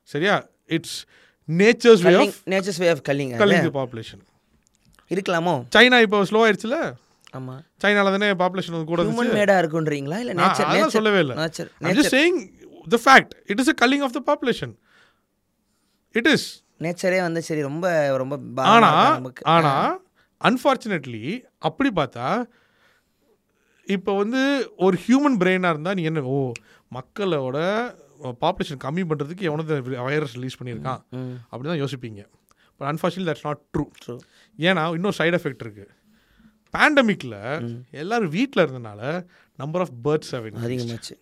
சரியா? It's nature's way culling of nature's way of culling culling the population இருக்கலாமோ? சைனா இப்போ ஸ்லோ ஆயிடுச்சுல ஆமாம் சைனால தானே பாப்புலேஷன் வந்து கூட ஹியூமன் மேடாக இருக்குன்றீங்களா? இல்லை நேச்சர் நேச்சர் சொல்லவே இல்லை. Nature I'm just saying the fact. It is a culling of the population. It is. நேச்சரே வந்து சரி ரொம்ப ரொம்ப ஆனா ஆனா அன்ஃபார்ச்சுனேட்லி அப்படி பார்த்தா இப்போ வந்து ஒரு ஹியூமன் பிரெயினாக இருந்தால் நீ என்ன ஓ மக்களோட பாப்புலேஷன் கம்மி பண்ணுறதுக்கு எவனது வைரஸ் ரிலீஸ் பண்ணியிருக்கான். அப்படி தான் யோசிப்பீங்க. But unfortunately that's not true ஏன்னா இன்னொரு சைடு எஃபெக்ட் இருக்கு. பேண்டமிக்கில் எல்லாரும் வீட்டில் இருந்தனால நம்பர் ஆஃப் பேர்ட்ஸ் ஹவ் அதிகமாச்சு.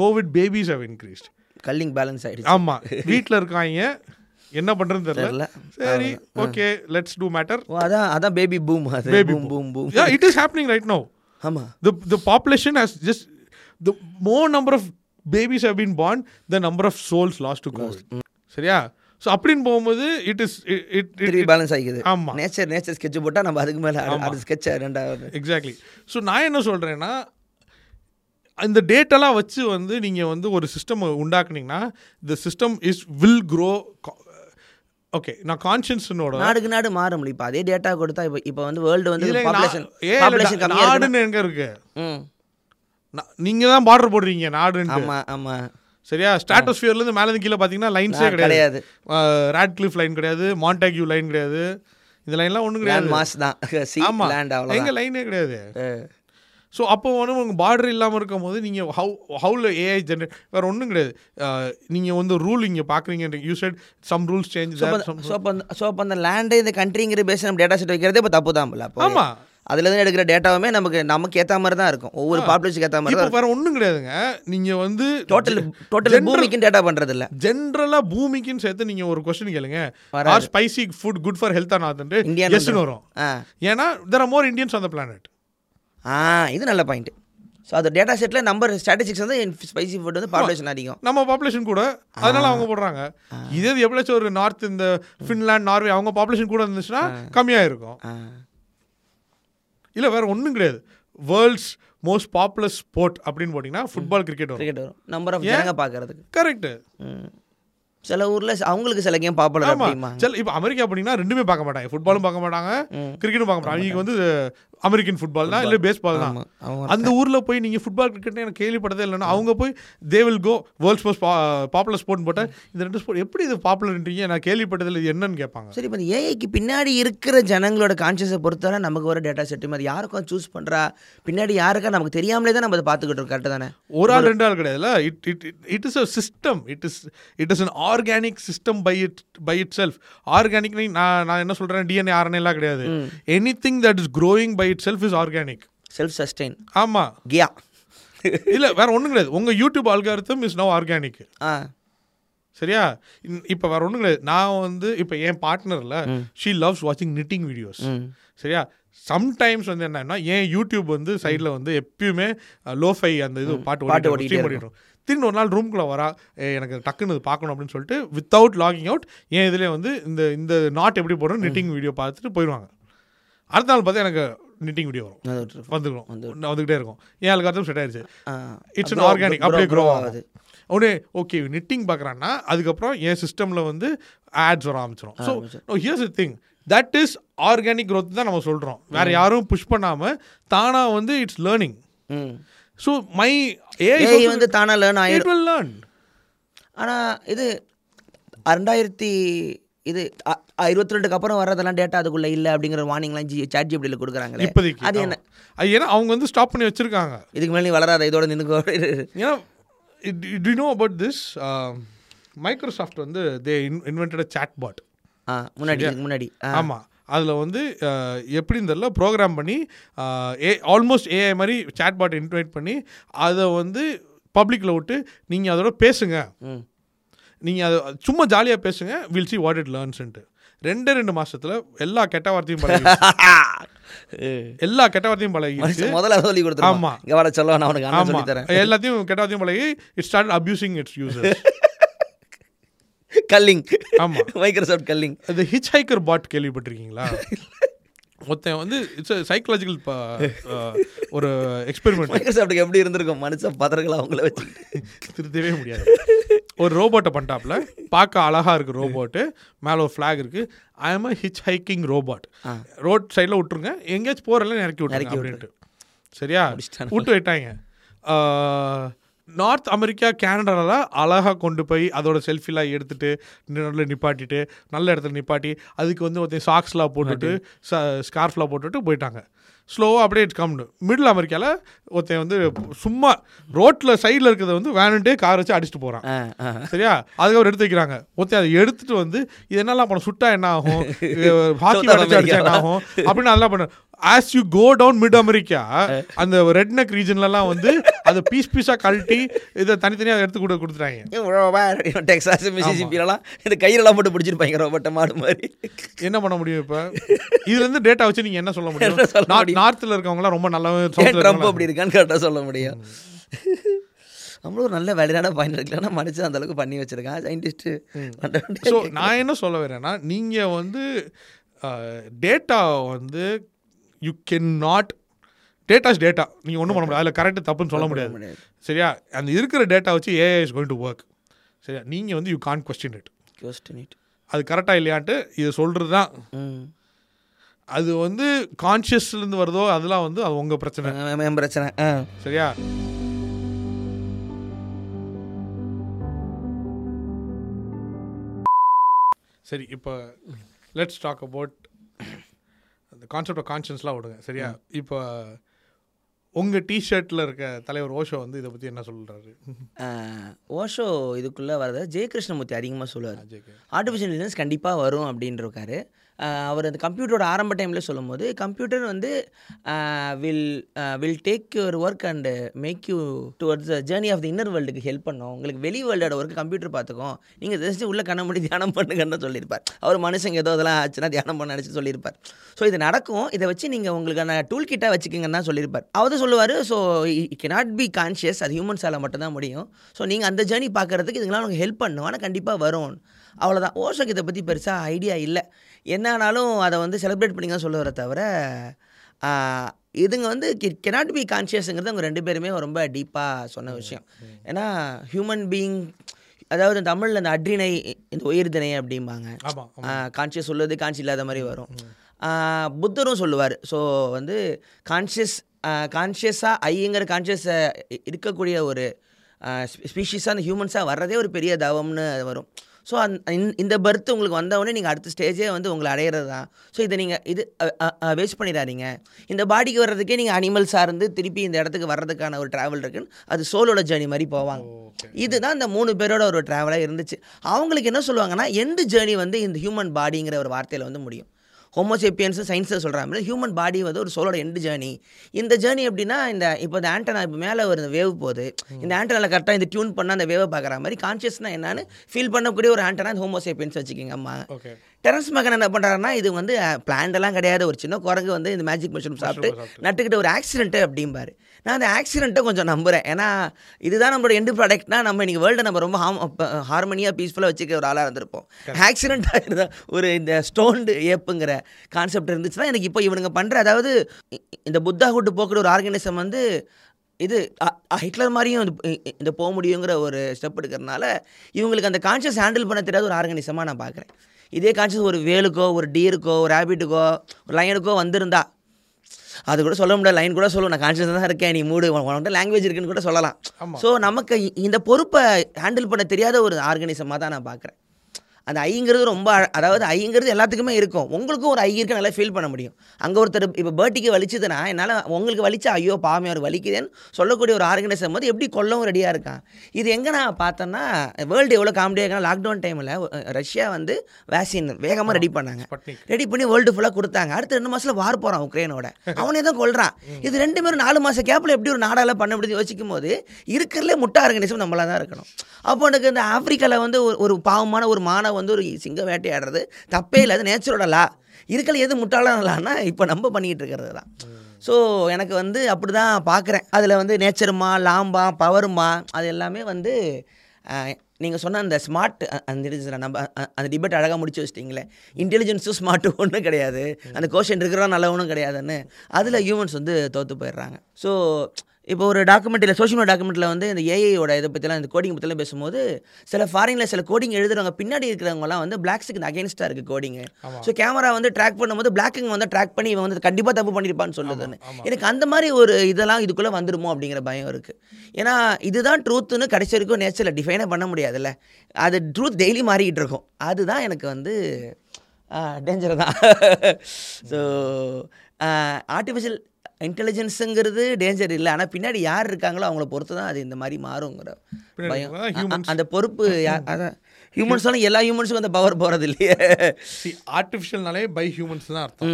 Covid babies have increased culling balance ஆயிடுச்சு. ஆமா. வீட்ல இருக்காங்க. என்ன பண்றதுன்னு தெரியல. சரி ஓகே லெட்ஸ் டூ மேட்டர் அதான் அதான் பேபி பூம் அது Baby boom boom boom yeah it is happening right now ஆமா. The the population has just the more number of babies have been born the number of souls lost to covid சரியா? So அப்படின்னு போகும்போது it is it திருப்பி balance ஆகிக்குது ஆமா. Nature nature sketch போட்டா நம்ம அதுக்கு மேல அது- ஸ்கெட்ச் ரெண்டாவது எக்ஸாக்ட்லி ஸோ நான் என்ன சொல்கிறேன்னா இந்த டேட்டெல்லாம் வச்சு வந்து நீங்கள் வந்து ஒரு சிஸ்டம் உண்டாக்குனீங்கன்னா இந்த system is will grow okay நான் கான்ஷியன்ஸனோட நாடுக்கு நாடு மாறும் இப்போ அதே டேட்டா கொடுத்தா இப்போ இப்போ வந்து வேர்ல்டு வந்து பாப்புலேஷன் பாப்புலேஷன் நாடுன்னு எங்க இருக்கு? நீங்க தான் பார்டர் போடுறீங்க நாடுன்ட்டு. ஆமா ஆமா. சரியா? ஸ்டாட்டோஸ்பியர்ல இருந்து மேல இருந்து கீழே பாத்தீங்கன்னா லைன்ஸே கிடையாது. ராட் கிளிஃப் லைன் கிடையாது மாண்டாக்யூ லைன் கிடையாது. இந்த லைன்லாம் ஒண்ணும் கிடையாது. மாஸ் தான். சி ஆமா. லேண்ட் எங்க அவ்வளோதான் லைனே கிடையாது ஸோ அப்போ வந்து உங்க பார்டர் இல்லாமல் இருக்கும் போது நீங்கள் ஹவு ஹவுல ஏஐ ஜென்ரேட் வேற ஒன்றும் கிடையாது. அஹ், நீங்க வந்து ரூல் இங்கே பார்க்குறீங்க you set some rules change so அப்போ அந்த ஸோ அப்போ அந்த லேண்டு இந்த கண்ட்ரிங்கிற பேஸ் நம்ம டேட்டா செட் வைக்கிறதே இப்போ தப்பு தான் அப்போ. ஆமா. அதுல இருந்து எடுக்கிற டேட்டாவுமே நமக்கு நமக்கு ஏற்ற மாதிரி தான் இருக்கும். ஒவ்வொரு பாப்புலேஷனுக்கு ஏற்ற மாதிரி வேற ஒன்றும் கிடையாதுங்க. நீங்க வந்து டோட்டல் டோட்டல் பூமிக்கும் டேட்டா பண்றது இல்ல. ஜென்ரலா பூமிக்குன்னு சேர்த்து நீங்க ஒரு கொஸ்டின் கேளுங்க. Are spicy food good for health ஆனாதுன்ட்டு இந்தியான்னு எஸ்னு வரும். ஏன்னா there are more Indians on the planet ah இது நல்ல பாயிண்ட் ஸோ அந்த டேட்டா செட்டில் நம்பர் ஸ்டாட்டிஸ்டிக்ஸ் வந்து ஸ்பைசி ஃபுட் வந்து பாப்புலேஷன் அதிகம். நம்ம பாப்புலேஷன் கூட அதனால அவங்க போடுறாங்க. இதே எப்படியாச்சும் ஒரு நார்த் இந்த ஃபின்லாண்ட் நார்வே அவங்க பாப்புலேஷன் கூட இருந்துச்சுன்னா கம்மியா இருக்கும் இல்ல வேற ஒண்ணும் கிடையாது. வேர்ல்ட்ஸ் மோஸ்ட் பாப்புலர் ஸ்போர்ட் அப்படின்னு போட்டிங்கன்னா ஃபுட்பால் கிரிக்கெட் வரும். கிரிக்கெட் வரும். நம்பர் ஆஃப் ஜனங்க பார்க்கறதுக்கு கரெக்ட். சில ஊர்ல அவங்களுக்கு சில கேம் பாப்புலர் ஆமா. அப்படிமா சரி இப்போ அமெரிக்கா அப்படின்னா ரெண்டுமே பார்க்க மாட்டாங்க. ஃபுட்பாலும் பார்க்க மாட்டாங்க கிரிக்கெட்டும் பார்க்க மாட்டாங்க. அவங்க வந்து அமெரிக்கன் ஃபுட்பால் தான் இல்லை பேஸ்பால் தான். அந்த ஊர்ல போய் நீங்க ஃபுட்பால் கிரிக்கெட் எனக்கு கேள்விப்பட்டதே இல்லைன்னா அவங்க போய் they will go world's most popular sport போட்டால் இந்த ரெண்டு ஸ்போர்ட் எப்படி இது பாப்புலர்ன்றீங்க நான் கேள்விப்பட்டதில்லை இது என்னன்னு கேட்பாங்க. சரி இப்போ இந்த ஏஐக்கு பின்னாடி இருக்கிற ஜனங்களோட கான்சியஸை பொறுத்தவரை நமக்கு வர டேட்டா செட் மாதிரி யாருக்கும் சூஸ் பண்றா? பின்னாடி யாருக்கா? நமக்கு தெரியாமலே தான் நம்ம அதை பார்த்துக்கிட்டு இருக்கோம் கரெக்டு தானே? ஒரு ஆள் ரெண்டு ஆள் கிடையாதுல்ல? It it it is a system it is it is an organic system by it by itself organic நான் நான் என்ன சொல்றேன்? டிஎன்ஏ ஆர்என்ஏ எல்லாம் கிடையாது. Anything that is growing by itself is organic self sustain ஆமா. கியா இல்ல வேற ஒண்ணும் கிடையாது. உங்க YouTube algorithm is no organic ah. சரியா? இப்ப வேற ஒண்ணும் கிடையாது. நான் வந்து இப்ப என் பார்ட்னர்ல ஷீ லவ்ஸ் வாட்சிங் knitting வீடியோஸ் சரியா? சம்டைம்ஸ் வந்து என்னன்னா என் யூடியூப் வந்து சைடில் வந்து எப்பயுமே லோஃபை அந்த இது பாட்டு பாட்டு ஓடிட்டு. திரும்பி ஒரு நாள் ரூம்குள்ளே வரா "ஏய், எனக்கு டக்குன்னு இது பார்க்கணும் அப்படின்னு சொல்லிட்டு வித்தவுட் லாகிங் அவுட் என் இதுலேயே வந்து இந்த இந்த நாட் எப்படி போடணும் knitting வீடியோ பார்த்துட்டு போயிடுவாங்க. அடுத்த நாள் பார்த்தா எனக்கு knitting வீடியோ வரும். வந்துடும் வந்துகிட்டே இருக்கும். என் அல்காரதம் செட் ஆயிடுச்சு. இட்ஸ் அன் ஆர்கானிக் அப்படியே க்ரோ ஆகுது. உடனே ஓகே நிட்டிங் பார்க்குறான்னா அதுக்கப்புறம் என் சிஸ்டமில் வந்து ஆட்ஸ் வர ஆரம்பிச்சிடும் so here's the thing that is organic growth தான் நம்ம சொல்கிறோம் வேற யாரும் புஷ் பண்ணாமல் தானாக வந்து இட்ஸ் லேர்னிங் ம். ஸோ மை ஏஐ வந்து தானா லேர்ன் வில் லேர்ன் ஆனா இது ரெண்டாயிரத்தி இது இருபத்தி ரெண்டுக்கு அப்புறம் வர்றதெல்லாம் டேட்டா அதுக்குள்ள இல்ல அப்படிங்கிற வார்னிங்லாம் ஜி சாட் ஜிபிடியில் கொடுக்குறாங்களே. இப்போதைக்கு. அது. என்ன? அது ஏன்னா அவங்க வந்து ஸ்டாப் பண்ணி வச்சிருக்காங்க. இதுக்கு மேலே நீ வளராத இதோட நின்னுக்கோ ஏன்னா to know about this Microsoft வந்து தே இன்வென்டட் சாட் பாட் முன்னாடி முன்னாடி. ஆமாம் அதில் வந்து எப்படின்னு தெரியல ப்ரோக்ராம் பண்ணி ஏ ஆல்மோஸ்ட் ஏஐ மாதிரி சாட் பாட் இன்வைட் பண்ணி அதை வந்து பப்ளிக்கில் விட்டு நீங்கள் அதோட பேசுங்க. நீங்கள் அதை சும்மா ஜாலியாக பேசுங்க வில் சி வாட் இட் லேர்ன்ஸ்ன்ட்டு ரெண்டே ரெண்டு மாசத்துல எல்லா கெட்ட வார்த்தையும் பழகி எல்லா கெட்ட வார்த்தையும் மனுஷன் முதல்ல சொல்லி கொடுத்துருவான். ஆமா. இங்க சொல்ல நான் உனக்கு ஆமா. எல்லாத்தையும் கெட்ட வார்த்தையும் பழகி it start abusing its users calling. ஆமா. Microsoft calling. அந்த ஹிச் ஹைக்கர் பாட் கேள்விப்பட்டிருக்கீங்களா? ஒருத்தன் வந்து இட்ஸ் சைக்கலாஜிக்கல் ஒரு எக்ஸ்பெரிமெண்ட் மைக்ரோசாஃப்ட்டுக்கு எப்படி இருந்திருக்கும்? மனுஷன் பதறங்களா அவங்கள வச்சு திருத்தவே முடியாது. ஒரு ரோபோட்டை பண்ணிட்டாப்ல பார்க்க அழகா இருக்கு ரோபோட்டு. மேலே ஒரு ஃப்ளாக் இருக்கு. I am hitch hiking robot. Road சைடில் விட்டுருங்க. எங்கேயாச்சும் போகிறல இறக்கி விட்டுருங்க இறக்கி அப்படின்ட்டு. சரியா. விட்டு விட்டாங்க. நார்த் அமெரிக்கா கேனடாவில் அழகாக கொண்டு போய் அதோட செல்ஃபிலாம் எடுத்துட்டு நல்ல நிப்பாட்டிட்டு நல்ல இடத்துல நிப்பாட்டி அதுக்கு வந்து ஒருத்தன் சாக்ஸ்லாம் போட்டுட்டு ஸ்கார்ஃப்லாம் போட்டுட்டு போயிட்டாங்க. ஸ்லோவாக அப்படியே கம்னு மிடில் அமெரிக்காவில் ஒருத்தன் வந்து சும்மா ரோட்டில் சைடில் இருக்கிறத வந்து வேணுன்ட்டே கார் வச்சு அடிச்சுட்டு போகிறான் சரியா? அதுக்கப்புறம் எடுத்து வைக்கிறாங்க. ஒருத்தன் அதை எடுத்துட்டு வந்து இது என்னெல்லாம் பண்ண சுட்டா என்ன ஆகும்? ஹாக்கி அடிச்சா என்ன ஆகும்? அப்படின்னு அதெல்லாம் பண்ண as you go down mid America அந்த ரெட் நெக் ரீஜன்லலாம் வந்து அதை பீஸ் பீஸாக கழட்டி இதை தனித்தனியாக எடுத்து கூட கொடுத்துட்டாங்க. டெக்ஸாஸ் மிசிசிப்பிலலாம் இந்த கையிலலாம் போட்டு பிடிச்சிருப்பாங்க ரோபோட்டை மாடு மாதிரி. என்ன பண்ண முடியும் இப்போ? இதுல இருந்து டேட்டா வச்சு நீங்க என்ன சொல்ல முடியும்? என்ன சொல்ல நார்த்- முடியும்? நார்த்ல இருக்கவங்கலாம் ரொம்ப சவுத்ல ட்ரம்ப் அப்படி இருக்கான்னு கரெக்டாக சொல்ல முடியும். நம்மளும் ஒரு நல்ல வேலையான பாயிண்ட் இருக்குல்ல. மனுஷன் அந்த அளவுக்கு பண்ணி வச்சிருக்கான் சயின்டிஸ்ட்டு ஸோ நான் என்ன சொல்ல வரேன்னா நீங்கள் வந்து டேட்டா வந்து you can not datas data நீங்கள் ஒன்றும் பண்ண முடியாது. அதில் கரெக்ட் தப்புன்னு சொல்ல முடியாது. சரியா? அந்த இருக்கிற டேட்டா வச்சு AI is going to work சரியா? நீங்கள் வந்து you can question it Question it. அது கரெக்டாக இல்லையான்ட்டு இது சொல்கிறது தான். அது வந்து கான்ஷியஸ்லேருந்து வருதோ அதெல்லாம் வந்து அது உங்கள் பிரச்சனை. என் பிரச்சனை. சரியா? சரி இப்போ லெட்ஸ் டாக் அபவுட் அந்த கான்செப்ட் ஆஃப் கான்ஷியன்ஸ்லாம் விடுங்க சரியா? இப்போ உங்கள் டிஷர்ட்டில் இருக்க தலைவர் ஓஷோ வந்து இதை பற்றி என்ன சொல்கிறாரு ஓஷோ இதுக்குள்ளே வரத ஜெய கிருஷ்ணமூர்த்தி அதிகமாக சொல்லுவார் ஆர்டிஃபிஷியல் இன்டெலிஜென்ஸ் கண்டிப்பாக வரும் அப்படின்றிருக்காரு. அவர் அந்த கம்ப்யூட்டரோட ஆரம்ப டைமில் சொல்லும்போது கம்ப்யூட்டர் வந்து will will take your work and make you towards the journey of the inner வேர்ல்டுக்கு help பண்ணும். உங்களுக்கு வெளி வேர்ல்டோட ஒர்க் கம்ப்யூட்டர் பார்த்துக்கோ நீங்கள் ஜஸ்ட் உள்ளே கண்ண முடி தியானம் பண்ணுங்கன்னு சொல்லியிருப்பார். அவர் மனுஷங்க ஏதோ அதெல்லாம் ஆச்சுன்னா தியானம் பண்ண நினச்சி சொல்லியிருப்பார். ஸோ இது நடக்கும். இதை வச்சு நீங்கள் உங்களுக்கான டூல் கிட்டாக வச்சுக்கிங்கன்னு தான் சொல்லியிருப்பார். அவர் சொல்லுவார் so he cannot be conscious அது ஹியூமன்ஸால் மட்டும்தான் முடியும். ஸோ நீங்கள் அந்த ஜேர்னி பார்க்குறதுக்கு இதுங்களாம் உங்களுக்கு ஹெல்ப் பண்ணும். ஆனால் கண்டிப்பாக வரும். அவ்வளோதான் ஓஷோக்கு இதை பற்றி பெருசாக ஐடியா இல்லை. என்னன்னாலும் அதை வந்து செலிப்ரேட் பண்ணி தான் சொல்லுவர தவிர இதுங்க வந்து கெனாட் பி கான்ஷியஸுங்கிறது அவங்க ரெண்டு பேருமே ரொம்ப டீப்பாக சொன்ன விஷயம். ஏன்னா ஹியூமன் பீயிங் அதாவது தமிழில் இந்த அட்ரினை இந்த உயிர்திணை அப்படிம்பாங்க. கான்ஷியஸ் சொல்லுவது கான்ஷி இல்லாத மாதிரி வரும். புத்தரும் சொல்லுவார். ஸோ வந்து கான்ஷியஸ் கான்ஷியஸாக ஐங்கிற கான்ஷியஸ் இருக்கக்கூடிய ஒரு ஸ்பீஷீஸாக அந்த ஹியூமன்ஸாக வர்றதே ஒரு பெரிய தவம்னு வரும். ஸோ அந் இந்த- பர்த் உங்களுக்கு வந்தவொடனே நீங்கள் அடுத்த ஸ்டேஜே வந்து உங்களை அடையிறது தான் ஸோ இதை நீங்கள் இது வேஸ்ட் பண்ணிடாதீங்க. இந்த பாடிக்கு வர்றதுக்கே நீங்கள் அனிமல் சார்ந்து திருப்பி இந்த இடத்துக்கு வர்றதுக்கான ஒரு ட்ராவல் இருக்குன்னு அது சோலோட ஜேர்னி மாதிரி போவாங்க. இதுதான் இந்த மூணு பேரோட ஒரு ட்ராவலாக இருந்துச்சு. அவங்களுக்கு என்ன சொல்லுவாங்கன்னா எண்டு ஜேர்னி வந்து இந்த ஹியூமன் பாடிங்கிற ஒரு வார்த்தையில் வந்து முடியும். ஹோமோசேப்பியன்ஸ் சயின்ஸில் சொல்கிறாங்க ஹியூமன் பாடி வந்து ஒரு சோலோட எண்டு ஜேர்னி இந்த ஜேர்னி எப்படின்னா இந்த இப்போ இந்த ஆண்டனா இப்போ மேலே ஒரு வேவ் போகுது. இந்த ஆண்டனாவில் கரெக்டாக இந்த டியூன் பண்ணால் அந்த வேவை பார்க்குற மாதிரி கான்ஷியஸ்னா என்னன்னு ஃபீல் பண்ணக்கூடிய ஒரு ஆண்டனா ஹோமோசேப்பியன்ஸ் வச்சுக்கிங்க அம்மா. டெரன்ஸ் மகன் என்ன பண்ணுறாருன்னா இது வந்து பிளான்ட் எல்லாம் கிடையாது. ஒரு சின்ன குரங்கு வந்து இந்த மேஜிக் சாப்பிட்டு சாப்பிட்டு. நட்டுக்கிட்ட ஒரு ஆக்சிடென்ட்டு அப்படிம்பாரு. நான் அந்த ஆக்சிடென்ட்டை கொஞ்சம் நம்புகிறேன் ஏன்னா இதுதான் நம்மளோட எண்டு ப்ராடக்ட்னா நம்ம இன்னைக்கு வேர்ல்டை நம்ம ரொம்ப ஹாம் ஹார்மனியாக பீஸ்ஃபுல்லாக வச்சுக்க ஒரு ஆளாக இருந்திருப்போம். ஆக்சிடென்ட்டாக இருந்தால் ஒரு இந்த ஸ்டோன்டு ஏப்புங்கிற கான்செப்ட் இருந்துச்சுன்னா எனக்கு இப்போ இவனுங்க பண்ணுற அதாவது இந்த புத்தா கூட்டு போக்குற ஒரு ஆர்கனைசம் வந்து இது ஹிட்லர் மாதிரியும் இந்த போக முடியுங்கிற ஒரு ஸ்டெப் எடுக்கிறதுனால இவங்களுக்கு அந்த கான்ஷியஸ் ஹேண்டில் பண்ண தெரியாத ஒரு ஆர்கனிசமாக நான் பார்க்குறேன் இதே கான்ஷியஸ் ஒரு வேலுக்கோ ஒரு டீருக்கோ ஒரு ரேபிட்டுக்கோ ஒரு லைனுக்கோ வந்திருந்தா அது கூட சொல்ல முடியாது லைன் கூட சொல்லுவோம் நான் கான்ஷியஸ் தான் இருக்கேன். நீ மூடு. உன்கிட்ட லாங்குவேஜ் இருக்குன்னு கூட சொல்லலாம். ஸோ நமக்கு இந்த பொறுப்பை ஹேண்டில் பண்ண தெரியாத ஒரு ஆர்கனிசமாக தான் நான் பார்க்குறேன். அந்த ஐங்கிறது ரொம்ப அதாவது ஐங்கிறது எல்லாத்துக்குமே இருக்கும். உங்களுக்கும் ஒரு ஐ இருக்கு நல்லா ஃபீல் பண்ண முடியும். அங்கே ஒருத்தர் இப்போ பேர்ட்டிக்கு வலிச்சதுன்னா என்னால் உங்களுக்கு வலிச்சா ஐயோ பாமே அவர் வலிக்குதேன்னு சொல்லக்கூடிய ஒரு ஆர்கனைசம் போது எப்படி கொல்லவும் ரெடியாக இருக்கான். இது எங்கே நான் பார்த்தேன்னா வேர்ல்டு எவ்வளோ காமெடியாக இருக்கா லாக்டவுன் டைமில் ரஷ்யா வந்து வேக்சின் வேகமாக ரெடி பண்ணாங்க. ரெடி பண்ணி வேர்ல்டு ஃபுல்லாக கொடுத்தாங்க. அடுத்த ரெண்டு மாசத்துல வார் போகிறான் உக்ரைனோட. அவனே தான் கொல்றான். இது ரெண்டு பேரும் நாலு மாச கேப்பில் எப்படி ஒரு நாடால பண்ண முடியுது யோசிக்கும் போது இருக்கிறதுலே முட்டை ஆர்கனைசம் நம்மளா தான் இருக்கணும். அப்போ எனக்கு இந்த ஆப்பிரிக்காவில் வந்து ஒரு பாவமான ஒரு மானை வந்து ஒரு சிங்கம் வேட்டையாடுறது. தப்பே இல்லை அது நேச்சுரோட லா. இருக்கல எது முட்டாளானா இப்போ நம்ம பண்ணிக்கிட்டு இருக்கிறது தான் ஸோ எனக்கு வந்து அப்படி தான் பார்க்குறேன் அதில் வந்து நேச்சருமா லாம்பா பவருமா அது எல்லாமே வந்து நீங்கள் சொன்ன அந்த ஸ்மார்ட் அந்த நம்ம அந்த டிபேட் அழகாக முடிச்சு வச்சிட்டிங்களே. இன்டெலிஜென்ஸும் ஸ்மார்ட்டும் ஒன்றும் கிடையாது. அந்த கோஷன் இருக்கிறதா நல்லவனும் கிடையாதுன்னு. அதில் ஹியூமன்ஸ் வந்து தோற்று போயிடுறாங்க. ஸோ இப்போ ஒரு டாக்குமெண்ட்டில் சோஷியல் மீடியா டாக்குமெண்ட்டில் வந்து இந்த ஏஐயோட இதை பற்றிலாம் இந்த கோடிங் பற்றிலாம் பேசும்போது சில ஃபாரினில் சில கோடிங் எழுதுறவங்க பின்னாடி இருக்கிறவங்கலாம் வந்து பிளாக்ஸுக்கு அகேன்ஸ்டாக இருக்குது கோடிங்கு ஆமா. ஸோ கேமரா வந்து ட்ராக் பண்ணும்போது பிளாக்கிங் வந்து ட்ராக் பண்ணி இவன் வந்து கண்டிப்பாக தப்பு பண்ணியிருப்பான்னு சொல்லுதுன்னு. எனக்கு அந்த மாதிரி ஒரு இதெல்லாம் இதுக்குள்ளே வந்துருமோ அப்படிங்கிற பயம் இருக்குது ஏன்னா இதுதான் ட்ரூத்துன்னு கடைசி வரைக்கும் நேச்சரில் டிஃபைனே பண்ண முடியாதுல்ல. அது ட்ரூத் டெய்லி மாறிக்கிட்டு இருக்கும். அதுதான் எனக்கு வந்து டேஞ்சர் தான். ஸோ ஆர்டிஃபிஷியல் இன்டெலிஜென்ஸுங்கிறது டேஞ்சர் இல்லை. ஆனால் பின்னாடி யார் இருக்காங்களோ அவங்கள பொறுத்து தான் அது இந்த மாதிரி மாறுங்கிற பயம். அந்த பொறுப்பு அதான். ஹியூமன்ஸாலும் எல்லா ஹியூமன்ஸுக்கும் அந்த பவர் போகிறது இல்லையே ஆர்டிஃபிஷியல்னாலே பை ஹியூமன்ஸ் தான் அர்த்தம்.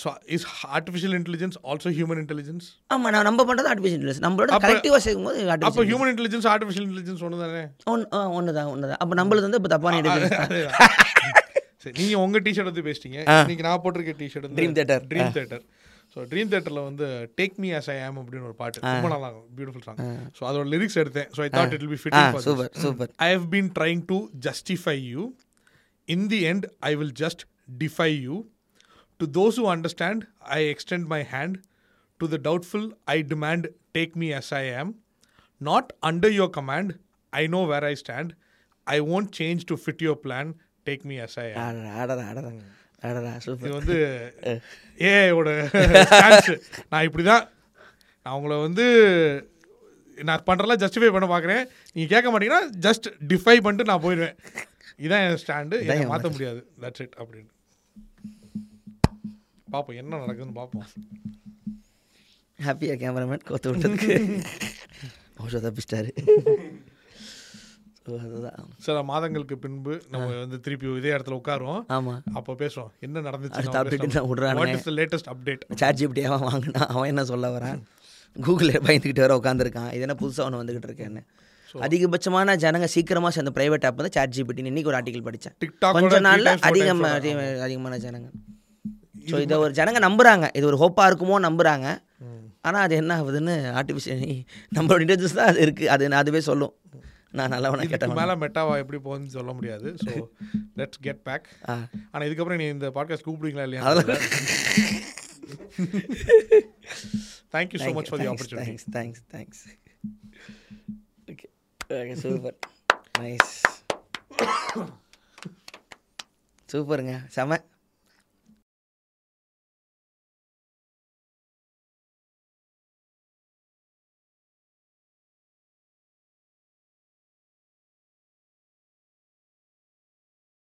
So is artificial intelligence also human intelligence ஆமாம் நான் நம்ம பண்ணுறது ஆர்டிஃபிஷியல் இன்டெலிஜென்ஸ் நம்மளோட அப்ப- கரெக்டிவாக சேர்க்கும்போது அப்போ ஹியூமன் இன்டெலிஜென்ஸ் ஆர்டிஃபிஷியல் இன்டெலிஜென்ஸ் ஒன்று தானே ஒன்று தான் ஒன்று தான் அப்போ நம்மளுது வந்து இப்போ தப்பான இன்டெலிஜென்ஸ் சரி நீங்க உங்க டிஷர்ட் வந்து பேசிட்டீங்க. இன்னைக்கு நான் போட்டிருக்க T shirt Dream Theater. Dream Theater so Dream தேட்டரில் வந்து டேக் மீ as ஐ ஆம் அப்படின்னு ஒரு பாட்டு ரொம்ப நல்லா பியூட்டிஃபுல் சாங் ஸோ அதோட லிரிக்ஸ் எடுத்தேன் so I thought it will be for super super I have been trying to justify you. In the end, I will just defy you. To those who understand, I extend my hand. To the doubtful, I demand, take me as I am. Not under your command, I know where I stand. I won't change to fit your plan. Take me as I am. இது வந்து ஏஐயோட நான் இப்படி தான் நான் உங்களை வந்து நான் பண்ணுறலாம் justify பண்ண பார்க்குறேன் நீங்கள் கேட்க மாட்டீங்கன்னா ஜஸ்ட் டிஃபை பண்ணிட்டு நான் போயிடுவேன். இதான் என் ஸ்டாண்டு இதை மாற்ற முடியாது. தட்ஸ் இட் அப்படின்னு. பார்ப்போம் என்ன நடக்குதுன்னு பார்ப்போம் ஹாப்பியாக கேமராமேன் கோத்து விட்டதுக்கு. தப்பிச்சிட்டாரு. அதுதான். சில மாதங்களுக்கு பின்பு நம்ம வந்து திருப்பி இதே இடத்துல உட்காருவோம். ஆமாம் அப்போ பேசுவோம். என்ன நடந்துச்சு இஸ் த லேட்டஸ்ட் அப்டேட் சார்ஜ் இப்படி அவன் வாங்கினா அவன் என்ன சொல்ல வரான்? கூகுளில் பயந்துக்கிட்டு வர உட்காந்துருக்கான் இது என்ன புதுசாக ஒன்று வந்துக்கிட்டு இருக்கேன்னு. அதிகபட்சமான ஜனங்க சீக்கிரமாக சேர்ந்த ப்ரைவேட் ஆப் வந்து சார்ஜ் ஜிபிடி இன்னைக்கு ஒரு ஆர்டிகல் படித்தேன் TikTok கொஞ்ச நாளில் times, four அதிகம் times அதிக- அதிகமான ஜனங்க. ஸோ இதை ஒரு ஜனங்க நம்புறாங்க. இது ஒரு ஹோப்பாக இருக்குமோ நம்புறாங்க. ஆனால் அது என்ன ஆகுதுன்னு ஆர்டிஃபிஷியல் நம்மளோட இன்டெலிஜென்ஸ் தான் அது இருக்குது அது அதுவே சொல்லும். நான் நல்லவனா கேட்டவன் மேலே மெட்டாவா எப்படி போகுதுன்னு சொல்ல முடியாது. ஸோ லெட்ஸ் கெட் பேக் ஆ. ஆனால் இதுக்கப்புறம் நீ இந்த பாட்காஸ்ட் கூப்பிடுவீங்களா இல்லையா? Thank you so much for the opportunity thanks thanks thanks okay okay super nice சூப்பருங்க செம.